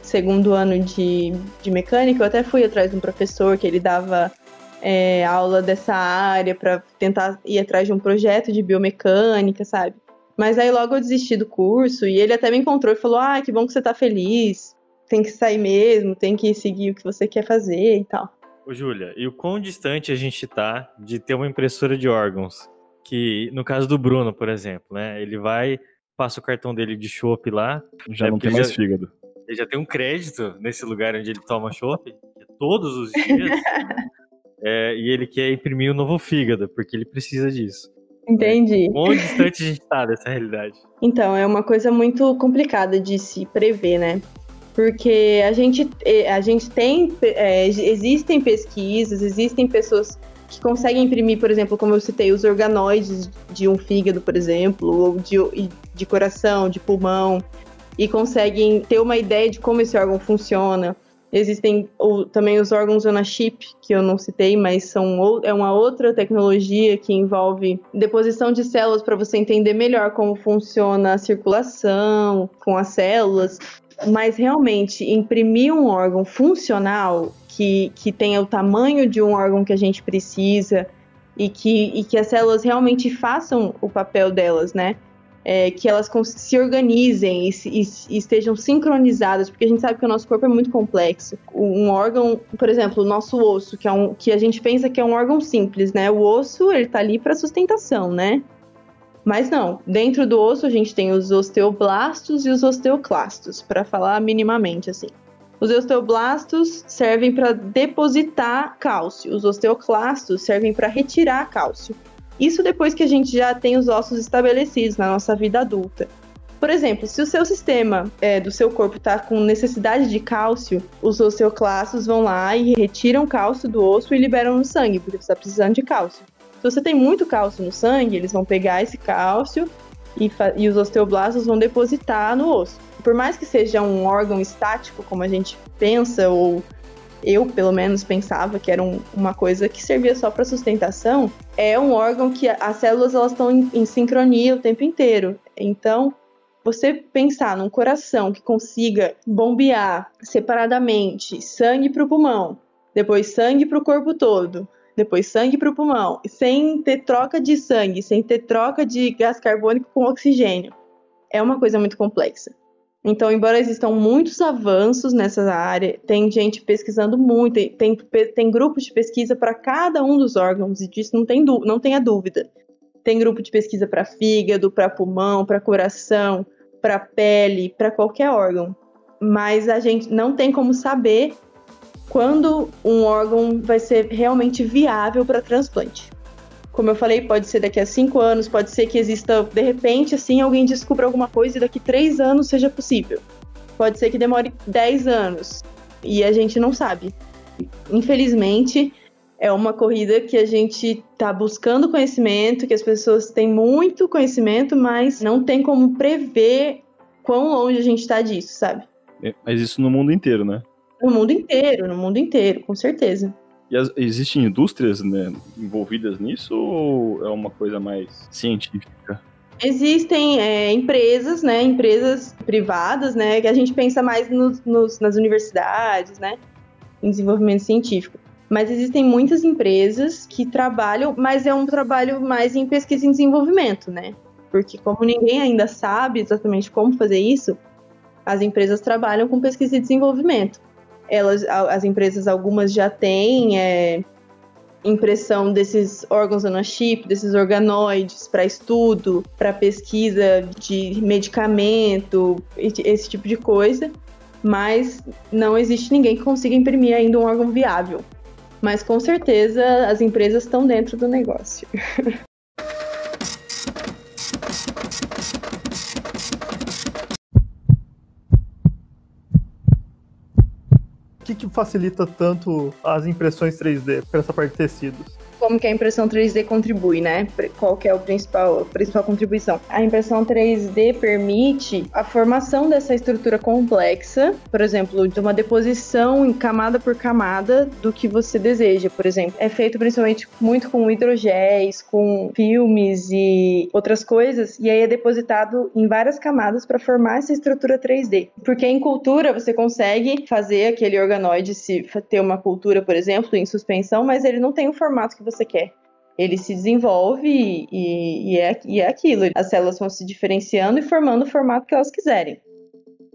segundo ano de, de mecânica, eu até fui atrás de um professor que ele dava é, aula dessa área pra tentar ir atrás de um projeto de biomecânica, sabe? Mas aí logo eu desisti do curso e ele até me encontrou e falou: Ah, que bom que você tá feliz, tem que sair mesmo, tem que seguir o que você quer fazer e tal. Ô, Júlia, e o quão distante a gente tá de ter uma impressora de órgãos? Que, no caso do Bruno, por exemplo, né? Ele vai, passa o cartão dele de chopp lá, Já É, não tem mais já- fígado. ele já tem um crédito nesse lugar onde ele toma chopp, que é todos os dias. É, e ele quer imprimir um novo fígado, porque ele precisa disso. Entendi. Quão distante a gente tá dessa realidade? Então, é uma coisa muito complicada de se prever, né? Porque a gente, a gente tem. eh, existem pesquisas, existem pessoas que conseguem imprimir, por exemplo, como eu citei, os organoides de um fígado, por exemplo, ou de, de coração, de pulmão, e conseguem ter uma ideia de como esse órgão funciona. Existem também os órgãos on chip, que eu não citei, mas são, é uma outra tecnologia que envolve deposição de células para você entender melhor como funciona a circulação com as células. Mas realmente, imprimir um órgão funcional que, que tenha o tamanho de um órgão que a gente precisa e que, e que as células realmente façam o papel delas, né? É, que elas se organizem e se- e estejam sincronizadas, porque a gente sabe que o nosso corpo é muito complexo. Um órgão, por exemplo, o nosso osso, que é um que a gente pensa que é um órgão simples, né? O osso, ele tá ali para sustentação, né? Mas não, dentro do osso a gente tem os osteoblastos e os osteoclastos, para falar minimamente assim. Os osteoblastos servem para depositar cálcio, os osteoclastos servem para retirar cálcio. Isso depois que a gente já tem os ossos estabelecidos na nossa vida adulta. Por exemplo, se o seu sistema é, do seu corpo está com necessidade de cálcio, os osteoclastos vão lá e retiram cálcio do osso e liberam no sangue, porque você está precisando de cálcio. Se você tem muito cálcio no sangue, eles vão pegar esse cálcio e, e os osteoblastos vão depositar no osso. Por mais que seja um órgão estático, como a gente pensa, ou eu pelo menos pensava que era um, uma coisa que servia só para sustentação, é um órgão que as células elas estão em, em sincronia o tempo inteiro. Então, você pensar num coração que consiga bombear separadamente sangue para o pulmão, depois sangue para o corpo todo, depois sangue para o pulmão, sem ter troca de sangue, sem ter troca de gás carbônico com oxigênio, é uma coisa muito complexa. Então, embora existam muitos avanços nessa área, tem gente pesquisando muito, tem, tem grupos de pesquisa para cada um dos órgãos, e disso não, tem, não tenha dúvida. Tem grupo de pesquisa para fígado, para pulmão, para coração, para pele, para qualquer órgão. Mas a gente não tem como saber quando um órgão vai ser realmente viável para transplante. Como eu falei, pode ser daqui a cinco anos, pode ser que exista, de repente, assim, alguém descubra alguma coisa e daqui três anos seja possível. Pode ser que demore dez anos e a gente não sabe. Infelizmente, é uma corrida que a gente está buscando conhecimento, que as pessoas têm muito conhecimento, mas não tem como prever quão longe a gente está disso, sabe? É, mas isso no mundo inteiro, né? No mundo inteiro, no mundo inteiro, com certeza. E as, existem indústrias né, envolvidas nisso ou é uma coisa mais científica? Existem é, empresas, né, empresas privadas, né, que a gente pensa mais nos, nos, nas universidades, né, em desenvolvimento científico. Mas existem muitas empresas que trabalham, mas é um trabalho mais em pesquisa e desenvolvimento, né? Porque como ninguém ainda sabe exatamente como fazer isso, as empresas trabalham com pesquisa e desenvolvimento elas, as empresas, algumas já têm é, impressão desses órgãos chip, desses organoides para estudo, para pesquisa de medicamento, esse tipo de coisa, mas não existe ninguém que consiga imprimir ainda um órgão viável. Mas com certeza as empresas estão dentro do negócio. que, que facilita tanto as impressões 3D para essa parte de tecidos? Como que a impressão 3D contribui, né? Qual que é o principal, a principal contribuição? A impressão 3D permite a formação dessa estrutura complexa, por exemplo, de uma deposição em camada por camada do que você deseja, por exemplo. É feito principalmente muito com hidrogéis, com filmes e outras coisas, e aí é depositado em várias camadas para formar essa estrutura 3D. Porque em cultura você consegue fazer aquele organoide se ter uma cultura, por exemplo, em suspensão, mas ele não tem o formato que você quer. Ele se desenvolve e, e, é, e é aquilo. As células vão se diferenciando e formando o formato que elas quiserem.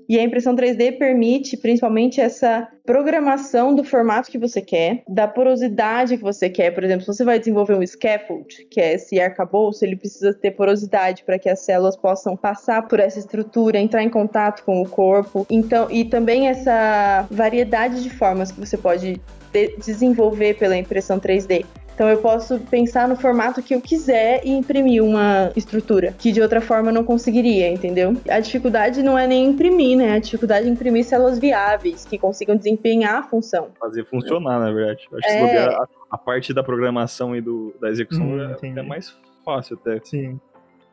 E a impressão 3D permite principalmente essa programação do formato que você quer, da porosidade que você quer. Por exemplo, se você vai desenvolver um scaffold, que é esse arcabouço, ele precisa ter porosidade para que as células possam passar por essa estrutura, entrar em contato com o corpo. Então, e também essa variedade de formas que você pode de desenvolver pela impressão 3D. Então eu posso pensar no formato que eu quiser e imprimir uma estrutura que de outra forma eu não conseguiria, entendeu? A dificuldade não é nem imprimir, né? A dificuldade é imprimir células viáveis que consigam desempenhar a função. Fazer funcionar, na verdade. acho é... que a, a, parte da programação e do, da execução hum, é, é, mais fácil até. Sim.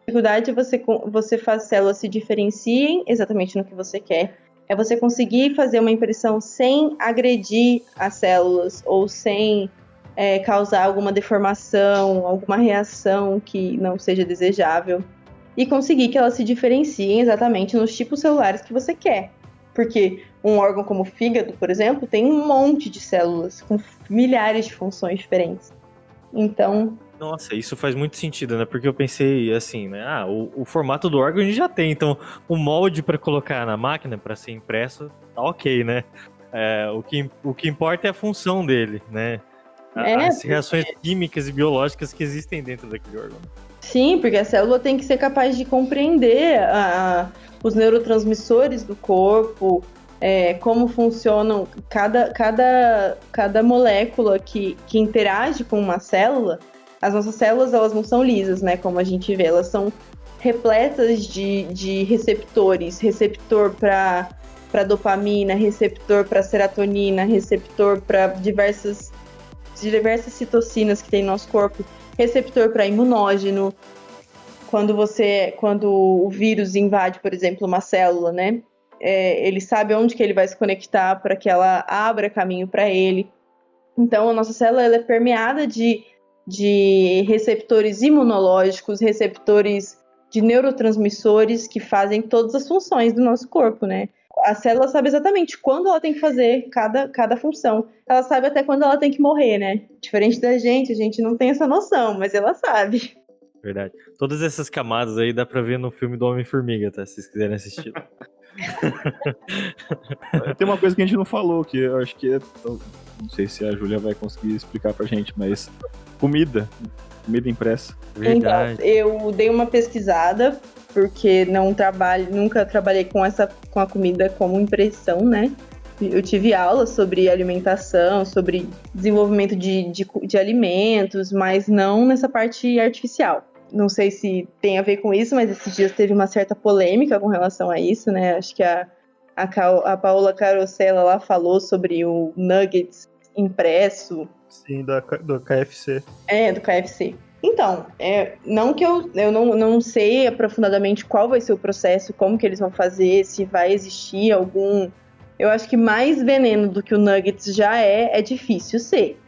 A dificuldade é você, você faz células se diferenciem exatamente no que você quer. É você conseguir fazer uma impressão sem agredir as células ou sem é, causar alguma deformação, alguma reação que não seja desejável e conseguir que elas se diferenciem exatamente nos tipos celulares que você quer. Porque um órgão como o fígado, por exemplo, tem um monte de células com milhares de funções diferentes. Então. Nossa, isso faz muito sentido, né? Porque eu pensei assim, né? Ah, o, o formato do órgão a gente já tem, então o molde para colocar na máquina para ser impresso tá ok, né? É, o, que, o que importa é a função dele, né? É, as reações porque... químicas e biológicas que existem dentro daquele órgão. Sim, porque a célula tem que ser capaz de compreender a, a, os neurotransmissores do corpo, é, como funcionam cada, cada, cada molécula que, que interage com uma célula. As nossas células elas não são lisas, né? Como a gente vê, elas são repletas de, de receptores, receptor para para dopamina, receptor para serotonina, receptor para diversas diversas citocinas que tem no nosso corpo, receptor para imunógeno. Quando você, quando o vírus invade, por exemplo, uma célula, né? É, ele sabe onde que ele vai se conectar para que ela abra caminho para ele. Então, a nossa célula é permeada de, de receptores imunológicos, receptores de neurotransmissores que fazem todas as funções do nosso corpo, né? A célula sabe exatamente quando ela tem que fazer cada, cada função. Ela sabe até quando ela tem que morrer, né? Diferente da gente, a gente não tem essa noção, mas ela sabe. Verdade. Todas essas camadas aí dá pra ver no filme do Homem-Formiga, tá? Se vocês quiserem assistir. Tem uma coisa que a gente não falou, que eu acho que é. Não sei se a Júlia vai conseguir explicar pra gente, mas comida. Comida impressa. Verdade. Então, eu dei uma pesquisada, porque não trabalho, nunca trabalhei com essa com a comida como impressão, né? Eu tive aula sobre alimentação, sobre desenvolvimento de, de, de alimentos, mas não nessa parte artificial não sei se tem a ver com isso, mas esses dias teve uma certa polêmica com relação a isso, né? Acho que a, a, a Paola Carosella lá falou sobre o Nuggets impresso. Sim, da, do KFC. É, do KFC. Então, é, não que eu, eu não, não sei aprofundadamente qual vai ser o processo, como que eles vão fazer, se vai existir algum. Eu acho que mais veneno do que o Nuggets já é, é difícil ser.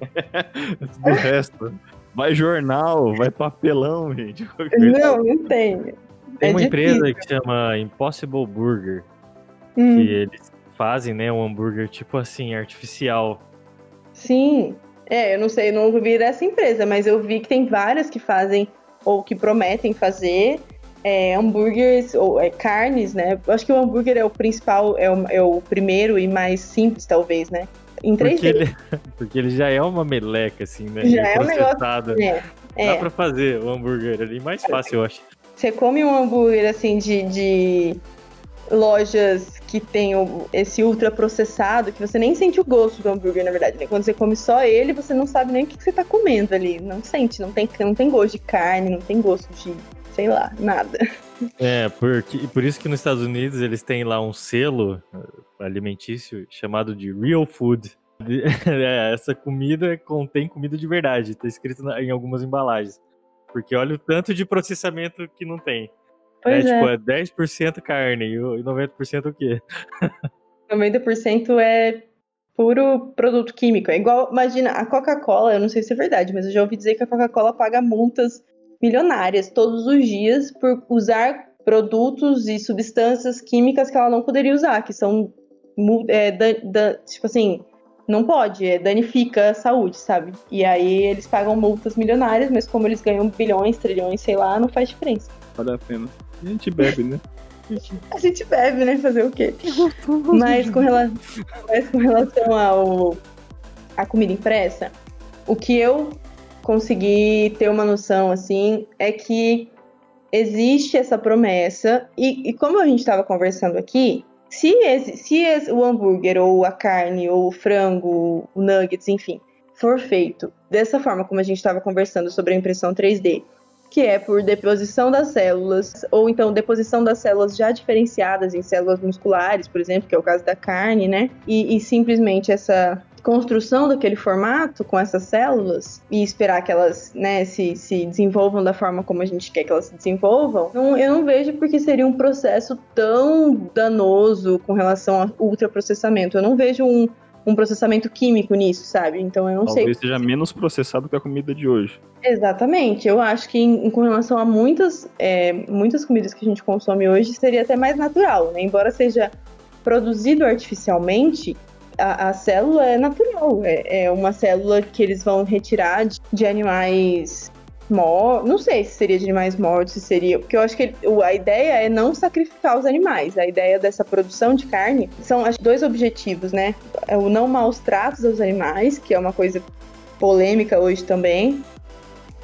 do resto. Vai jornal, vai papelão, gente. Não, não tem. Tem é uma difícil. empresa que chama Impossible Burger, Hum, que eles fazem, né, um hambúrguer tipo assim, artificial. sim. É, eu não sei, eu não vi dessa empresa, mas eu vi que tem várias que fazem ou que prometem fazer é, hambúrgueres ou é, carnes, né? Eu acho que o hambúrguer é o principal, é o, é o primeiro e mais simples, talvez, né? Em 3D. Porque ele, porque ele já é uma meleca, assim, né? Já meio é um negócio-. É, Dá é. pra fazer o hambúrguer ali mais fácil, eu acho. Você come um hambúrguer assim de, de lojas que tem esse ultra processado, que você nem sente o gosto do hambúrguer, na verdade. Né? Quando você come só ele, você não sabe nem o que você tá comendo ali. Não sente, não tem, não tem gosto de carne, não tem gosto de, sei lá, nada. É, porque, por isso que nos Estados Unidos eles têm lá um selo alimentício chamado de Real Food. É, essa comida contém comida de verdade, tá escrito em algumas embalagens. Porque olha o tanto de processamento que não tem. Pois né? é. Tipo, é 10% carne e o- e 90% o quê? 90% é puro produto químico. É igual, imagina, a Coca-Cola, eu não sei se é verdade, mas eu já ouvi dizer que a Coca-Cola paga multas milionárias todos os dias por usar produtos e substâncias químicas que ela não poderia usar, que são, é, da- da- tipo assim, não pode, é, danifica a saúde, sabe? E aí eles pagam multas milionárias, mas como eles ganham bilhões, trilhões, sei lá, não faz diferença. Vale a pena. A gente bebe, né? A gente bebe, né? Fazer o quê? Mas com, rela- mas com relação ao a comida impressa, o que eu consegui ter uma noção assim é que existe essa promessa e, e como a gente estava conversando aqui, se, esse- se esse- o hambúrguer ou a carne ou o frango, o nuggets, enfim, for feito dessa forma como a gente estava conversando sobre a impressão 3D, que é por deposição das células, ou então deposição das células já diferenciadas em células musculares, por exemplo, que é o caso da carne, né? E, e simplesmente essa construção daquele formato com essas células e esperar que elas né, se, se desenvolvam da forma como a gente quer que elas se desenvolvam, não- eu não vejo porque seria um processo tão danoso com relação ao ultraprocessamento. Eu não vejo um, um processamento químico nisso, sabe? Então eu não sei Talvez seja menos processado que a comida de hoje. Exatamente. Eu acho que em, com relação a muitas, é, muitas comidas que a gente consome hoje, seria até mais natural, né? Embora seja produzido artificialmente, a, a célula é natural. É, é uma célula que eles vão retirar de, de animais mortos. Não sei se seria de animais mortos, se seria. Porque eu acho que ele- a ideia é não sacrificar os animais. A ideia dessa produção de carne são acho, dois objetivos, né? É o não maus tratos aos animais, que é uma coisa polêmica hoje também.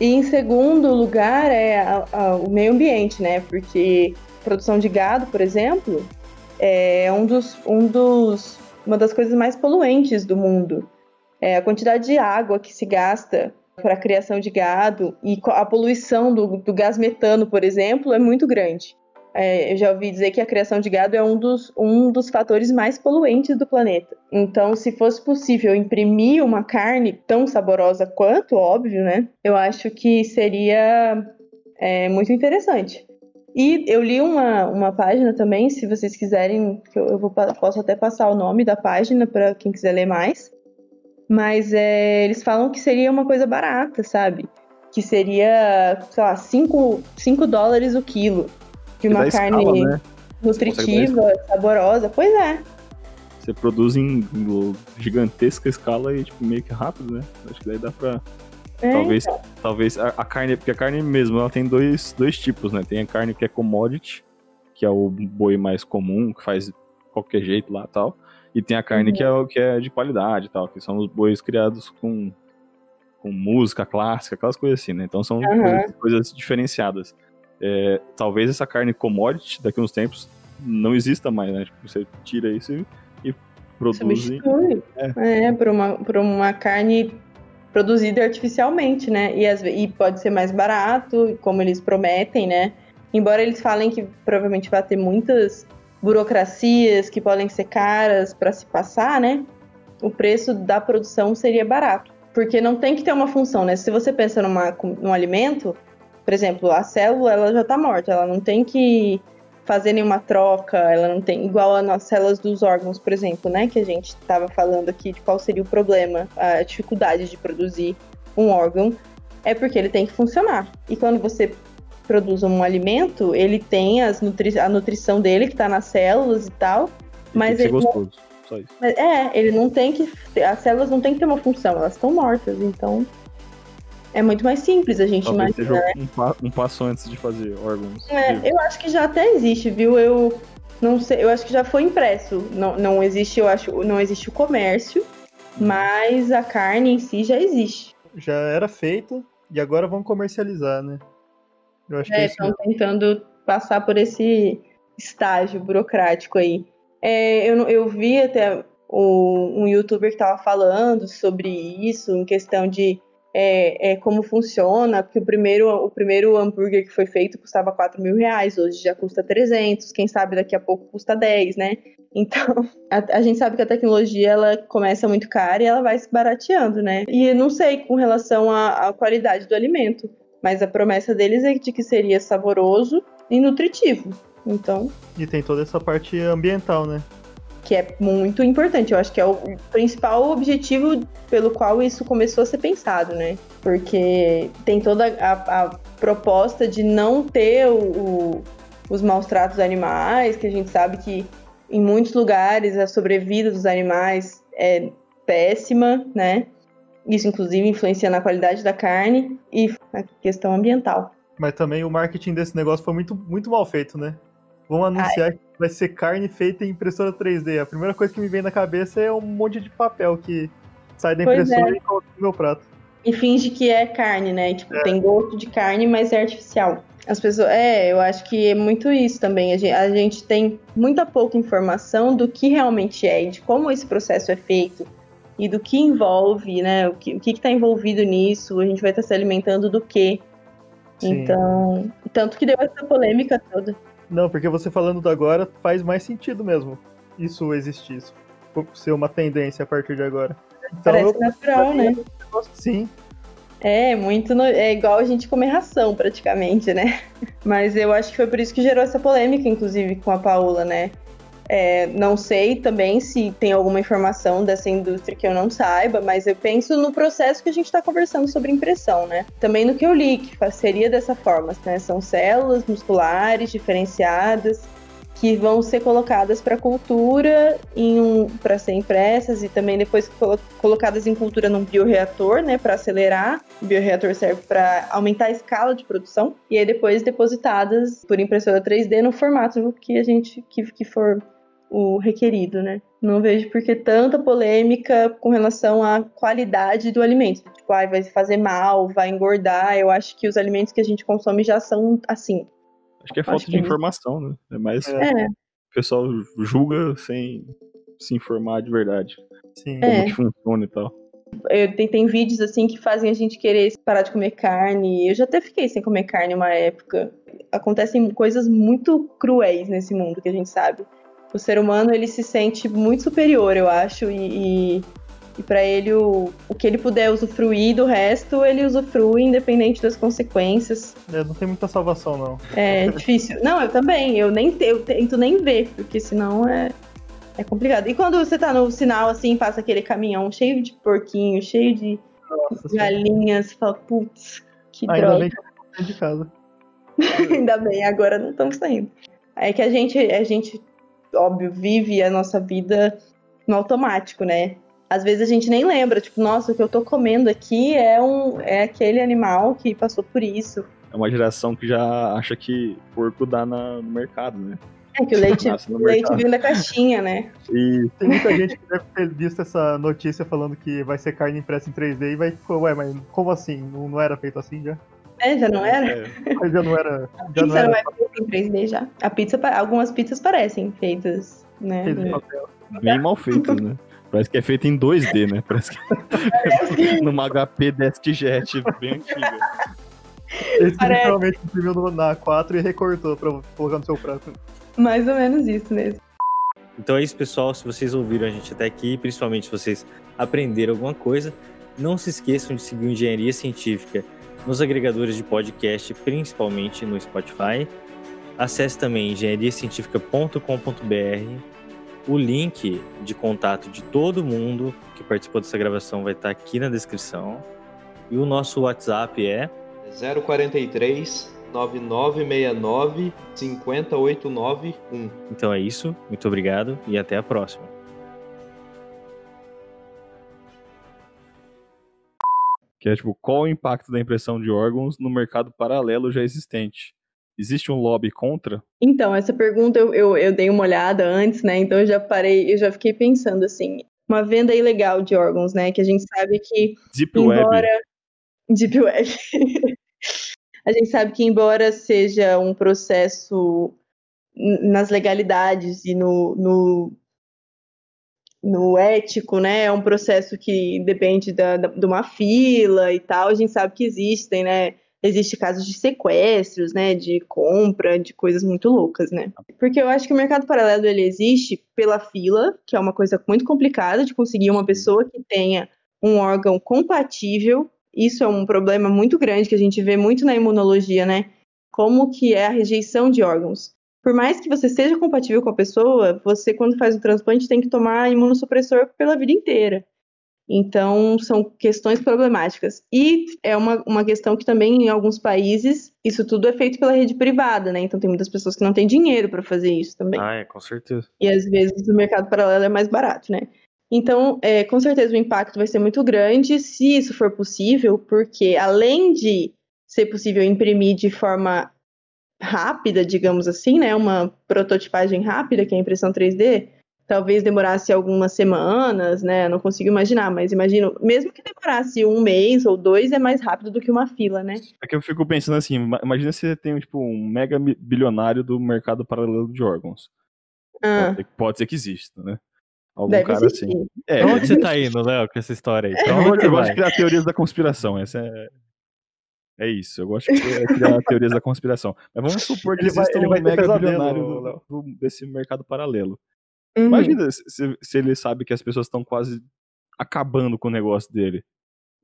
E em segundo lugar é a- a- o meio ambiente, né? Porque produção de gado, por exemplo, é um dos, um dos, uma das coisas mais poluentes do mundo. É a quantidade de água que se gasta para a criação de gado e a poluição do, do gás metano, por exemplo, é muito grande. É, eu já ouvi dizer que a criação de gado é um dos, um dos fatores mais poluentes do planeta. Então, se fosse possível imprimir uma carne tão saborosa quanto, óbvio, né? Eu acho que seria é, muito interessante. E eu li uma, uma página também, se vocês quiserem, eu, eu vou, posso até passar o nome da página para quem quiser ler mais. Mas é, eles falam que seria uma coisa barata, sabe? Que seria, sei lá, 5 dólares o quilo de uma carne escala, né? nutritiva, saborosa. Pois é. Você produz em gigantesca escala e tipo, meio que rápido, né? Acho que daí dá pra. É, talvez, então. talvez a, a, carne, porque a carne mesmo, ela tem dois, dois tipos, né? Tem a carne que é commodity, que é o boi mais comum, que faz qualquer jeito lá tal. E tem a carne que, é, que é de qualidade tal, que são os bois criados com, com música clássica, aquelas coisas assim, né? Então são uhum. coisas, coisas diferenciadas é, talvez essa carne commodity daqui a uns tempos não exista mais, né? Tipo, você tira isso e, e produz. É, é por, uma, por uma carne produzida artificialmente, né? E, as, e pode ser mais barato, como eles prometem, né? Embora eles falem que provavelmente vai ter muitas burocracias que podem ser caras para se passar, né? O preço da produção seria barato. Porque não tem que ter uma função, né? Se você pensa numa, num alimento, por exemplo, a célula ela já está morta, ela não tem que fazer nenhuma troca, ela não tem igual as células dos órgãos, por exemplo, né, que a gente estava falando aqui de qual seria o problema, a dificuldade de produzir um órgão, é porque ele tem que funcionar. E quando você produz um alimento, ele tem as nutri a nutrição dele que está nas células e tal, mas tem que ser gostoso. Só isso. É, ele não tem que. As células não têm que ter uma função, elas estão mortas, então é muito mais simples a gente Talvez imaginar. Seja um, pa um, passo antes de fazer órgãos. É, eu acho que já até existe, viu? Eu não sei, eu acho que já foi impresso. Não, não existe, eu acho, não existe o comércio, mas a carne em si já existe. Já era feito e agora vão comercializar, né? Eu acho é, que estão tentando passar por esse estágio burocrático aí. É, eu, eu vi até o, um youtuber que estava falando sobre isso, em questão de é, é, como funciona, porque o primeiro, o primeiro hambúrguer que foi feito custava 4 mil reais, hoje já custa 300, quem sabe daqui a pouco custa 10, né? Então, a, a, gente sabe que a tecnologia ela começa muito cara e ela vai se barateando, né? E não sei com relação à, à qualidade do alimento, mas a promessa deles é de que seria saboroso e nutritivo. Então. E tem toda essa parte ambiental, né? que é muito importante. Eu acho que é o principal objetivo pelo qual isso começou a ser pensado, né? Porque tem toda a, a proposta de não ter o, o, os maus tratos animais, que a gente sabe que em muitos lugares a sobrevida dos animais é péssima, né? Isso, inclusive, influencia na qualidade da carne e a questão ambiental. Mas também o marketing desse negócio foi muito, muito mal feito, né? Vão anunciar Ai. que vai ser carne feita em impressora 3D. A primeira coisa que me vem na cabeça é um monte de papel que sai da impressora é. e coloca no meu prato. E finge que é carne, né? Tipo, é. tem gosto de carne, mas é artificial. As pessoas. É, eu acho que é muito isso também. A gente, a gente tem muita pouca informação do que realmente é e de como esse processo é feito e do que envolve, né? O que o está envolvido nisso, a gente vai estar se alimentando do quê. Sim. Então, tanto que deu essa polêmica toda. Não, porque você falando do agora faz mais sentido mesmo. Isso existir, isso ser uma tendência a partir de agora. Então, Parece natural, né? Sim. É, muito no... é igual a gente comer ração, praticamente, né? Mas eu acho que foi por isso que gerou essa polêmica, inclusive, com a Paula, né? É, não sei também se tem alguma informação dessa indústria que eu não saiba, mas eu penso no processo que a gente está conversando sobre impressão, né? Também no que eu li, que seria dessa forma, né? São células musculares diferenciadas que vão ser colocadas para cultura um, para ser impressas e também depois colocadas em cultura num bioreator, né, para acelerar. O bioreator serve para aumentar a escala de produção e aí depois depositadas por impressora 3D no formato que a gente que, que for o requerido, né? Não vejo por que tanta polêmica com relação à qualidade do alimento. Tipo, ah, vai fazer mal, vai engordar. Eu acho que os alimentos que a gente consome já são assim. Acho que é falta acho de é informação, né? É mais. É. O pessoal julga sem se informar de verdade. Sim. Como é. que funciona e tal. Eu, tem, tem vídeos assim que fazem a gente querer parar de comer carne. Eu já até fiquei sem comer carne uma época. Acontecem coisas muito cruéis nesse mundo que a gente sabe. O ser humano ele se sente muito superior, eu acho, e, e e para ele, o, o que ele puder usufruir do resto, ele usufrui, independente das consequências. É, não tem muita salvação, não. É difícil. Não, eu também. Eu nem eu tento nem ver, porque senão é, é complicado. E quando você tá no sinal, assim, passa aquele caminhão cheio de porquinho, cheio de Nossa, galinhas, você fala, putz, que Ainda droga. bem que eu de casa. Ainda bem, agora não estamos saindo. É que a gente, a gente, óbvio, vive a nossa vida no automático, né? às vezes a gente nem lembra, tipo, nossa, o que eu tô comendo aqui é um é aquele animal que passou por isso. É uma geração que já acha que porco dá na, no mercado, né? É que o leite, o leite vem da caixinha, né? E tem muita gente que deve ter visto essa notícia falando que vai ser carne impressa em 3D e vai, ué, mas como assim? Não, não era feito assim já? É, já não era? É. Mas já não era. A Já pizza não era. não é feita em 3D já. A pizza, algumas pizzas parecem feitas, né? feito em papel. bem mal feitas, né? Parece que é feito em 2D, né? Parece que numa HP DeskJet bem antiga. Esse Parece. literalmente imprimiu no- na 4 e recortou pra colocar no seu prato. Mais ou menos isso mesmo. Então é isso, pessoal. Se vocês ouviram a gente até aqui, principalmente se vocês aprenderam alguma coisa, não se esqueçam de seguir Engenharia Científica nos agregadores de podcast, principalmente no Spotify. Acesse também engenhariacientifica.com.br. O link de contato de todo mundo que participou dessa gravação vai estar aqui na descrição. E o nosso WhatsApp é 043 9969 50891. Então é isso. Muito obrigado e até a próxima. Que é tipo, qual o impacto da impressão de órgãos no mercado paralelo já existente? Existe um lobby contra? Então, essa pergunta eu, eu, eu dei uma olhada antes, né? Então eu já parei, eu já fiquei pensando assim, uma venda ilegal de órgãos, né? Que a gente sabe que Deep Web. embora Deep Web. a gente sabe que embora seja um processo nas legalidades e no, no, no ético, né? É um processo que depende da, da- de uma fila e tal. A gente sabe que existem, né? Existe casos de sequestros, né? De compra, de coisas muito loucas, né? Porque eu acho que o mercado paralelo ele existe pela fila, que é uma coisa muito complicada de conseguir uma pessoa que tenha um órgão compatível. Isso é um problema muito grande que a gente vê muito na imunologia, né? Como que é a rejeição de órgãos. Por mais que você seja compatível com a pessoa, você quando faz o transplante tem que tomar imunossupressor pela vida inteira. Então, são questões problemáticas. E é uma, uma questão que também, em alguns países, isso tudo é feito pela rede privada, né? Então, tem muitas pessoas que não têm dinheiro para fazer isso também. Ah, é, com certeza. E às vezes o mercado paralelo é mais barato, né? Então, é, com certeza o impacto vai ser muito grande se isso for possível, porque além de ser possível imprimir de forma rápida, digamos assim, né? Uma prototipagem rápida, que é a impressão 3D, talvez demorasse algumas semanas, né? Não consigo imaginar, mas imagino, mesmo que demorasse um mês ou dois, é mais rápido do que uma fila, né? É que eu fico pensando assim, ima- imagina se você tem tipo, um mega bilionário do mercado paralelo de órgãos. Ah, Pode, ser, pode ser que exista, né? Algum deve cara existir. assim. É, onde você tá indo, Léo, com essa história aí? Pra eu, onde gosto- eu de criar teorias da conspiração. Essa é. É isso, eu gosto de criar criar teorias da conspiração. Mas vamos supor que Ele vai- exista ele um mega bilionário Léo. do- do- desse mercado paralelo. Uhum. Imagina se, se- ele sabe que as pessoas estão quase acabando com o negócio dele.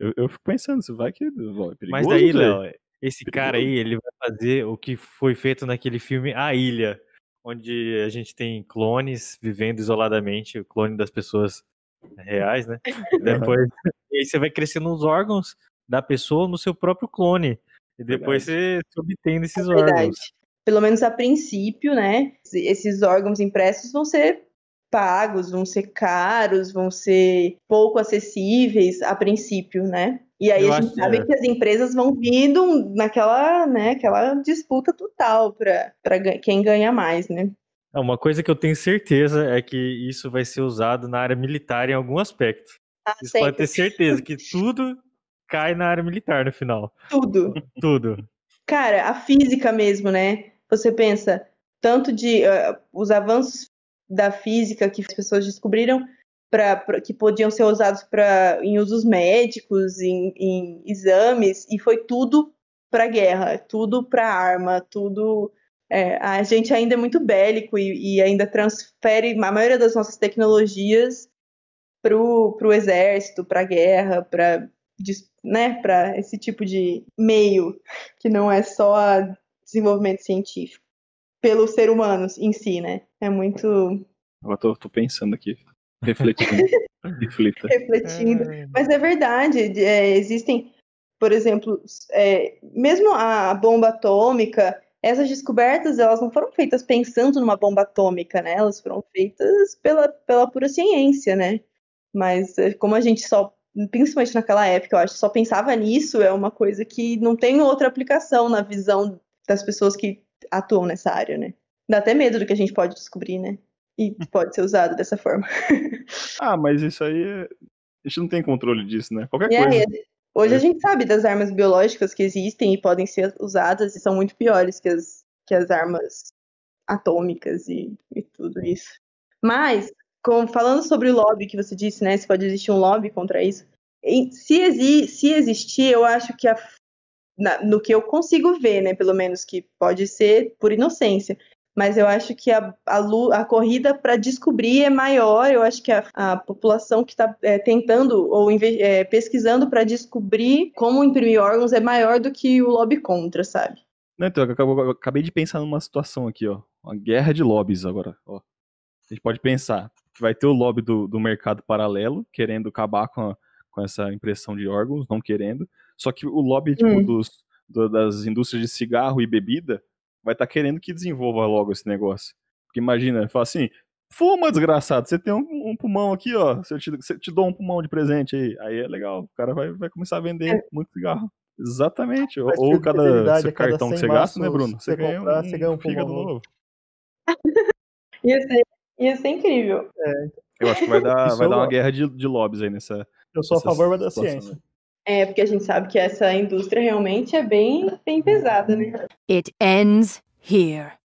Eu, eu fico pensando, se vai que. É perigoso, Mas daí. Léo, esse cara aí, ele vai fazer o que foi feito naquele filme A Ilha, onde a gente tem clones vivendo isoladamente, o clone das pessoas reais, né? Depois, e aí você vai crescendo os órgãos da pessoa no seu próprio clone. E depois você se obtém desses É órgãos. Pelo menos a princípio, né? Esses órgãos impressos vão ser pagos, vão ser caros, vão ser pouco acessíveis a princípio, né? E aí Eu a gente sabe é. que as empresas vão vindo naquela, né, aquela disputa total para quem ganha mais, né? É, Uma coisa que eu tenho certeza é que isso vai ser usado na área militar em algum aspecto. Ah, Isso pode ter certeza que tudo cai na área militar no final. tudo. Tudo. Cara, a física mesmo, né? Você pensa, tanto de eh, os avanços da física que as pessoas descobriram pra, pra que podiam ser usados pra, em usos médicos, em, em exames, e foi tudo para guerra, tudo para arma, tudo. É, a gente ainda é muito bélico e, e, ainda transfere a maioria das nossas tecnologias para o exército, para a guerra, para né, esse tipo de meio que não é só desenvolvimento científico pelo ser humano em si, né? É muito. Agora tô, tô pensando aqui, refletindo. Refletindo. É. Mas é verdade, é, existem por exemplo, é, mesmo a bomba atômica, essas descobertas elas não foram feitas pensando numa bomba atômica, né? Elas foram feitas pela, pela pura ciência, né? Mas é, como a gente só, principalmente naquela época, eu acho, só pensava nisso, é uma coisa que não tem outra aplicação na visão das pessoas que atuam nessa área, né? Dá até medo do que a gente pode descobrir, né? E pode ser usado dessa forma. ah, mas isso aí é, a gente não tem controle disso, né? Qualquer é, coisa. Hoje a é. gente sabe das armas biológicas que existem e podem ser usadas e são muito piores que as, que as armas atômicas e, e tudo isso. Mas, com, falando sobre o lobby que você disse, né? Se pode existir um lobby contra isso. Se, exi, se existir, eu acho que a, na, no que eu consigo ver, né? Pelo menos que pode ser por inocência mas eu acho que a, a, a corrida para descobrir é maior. Eu acho que a, a população que está é, tentando ou é, pesquisando para descobrir como imprimir órgãos é maior do que o lobby contra, sabe? Não, então, eu acabei de pensar numa situação aqui, ó. Uma guerra de lobbies agora, ó. A gente pode pensar que vai ter o lobby do, do mercado paralelo, querendo acabar com, a, com essa impressão de órgãos, não querendo. Só que o lobby tipo, hum. dos, do, das indústrias de cigarro e bebida vai estar tá querendo que desenvolva logo esse negócio. Porque imagina, fala assim, fuma, desgraçado, você tem um, um pulmão aqui, ó, se eu te, se eu te dou um pulmão de presente aí, aí é legal, o cara vai, vai começar a vender é. muito cigarro. Exatamente. Mas Ou cada, seu cartão que você gasta, né, Bruno? Você, ganha, comprar, um, você ganha um fígado novo. ia, ser, ia ser incrível. É. Eu acho que vai dar, vai dar uma guerra de, de lobbies aí nessa. Eu sou a favor da ciência. Né? É, porque a gente sabe que essa indústria realmente é bem, bem pesada, né? It ends here.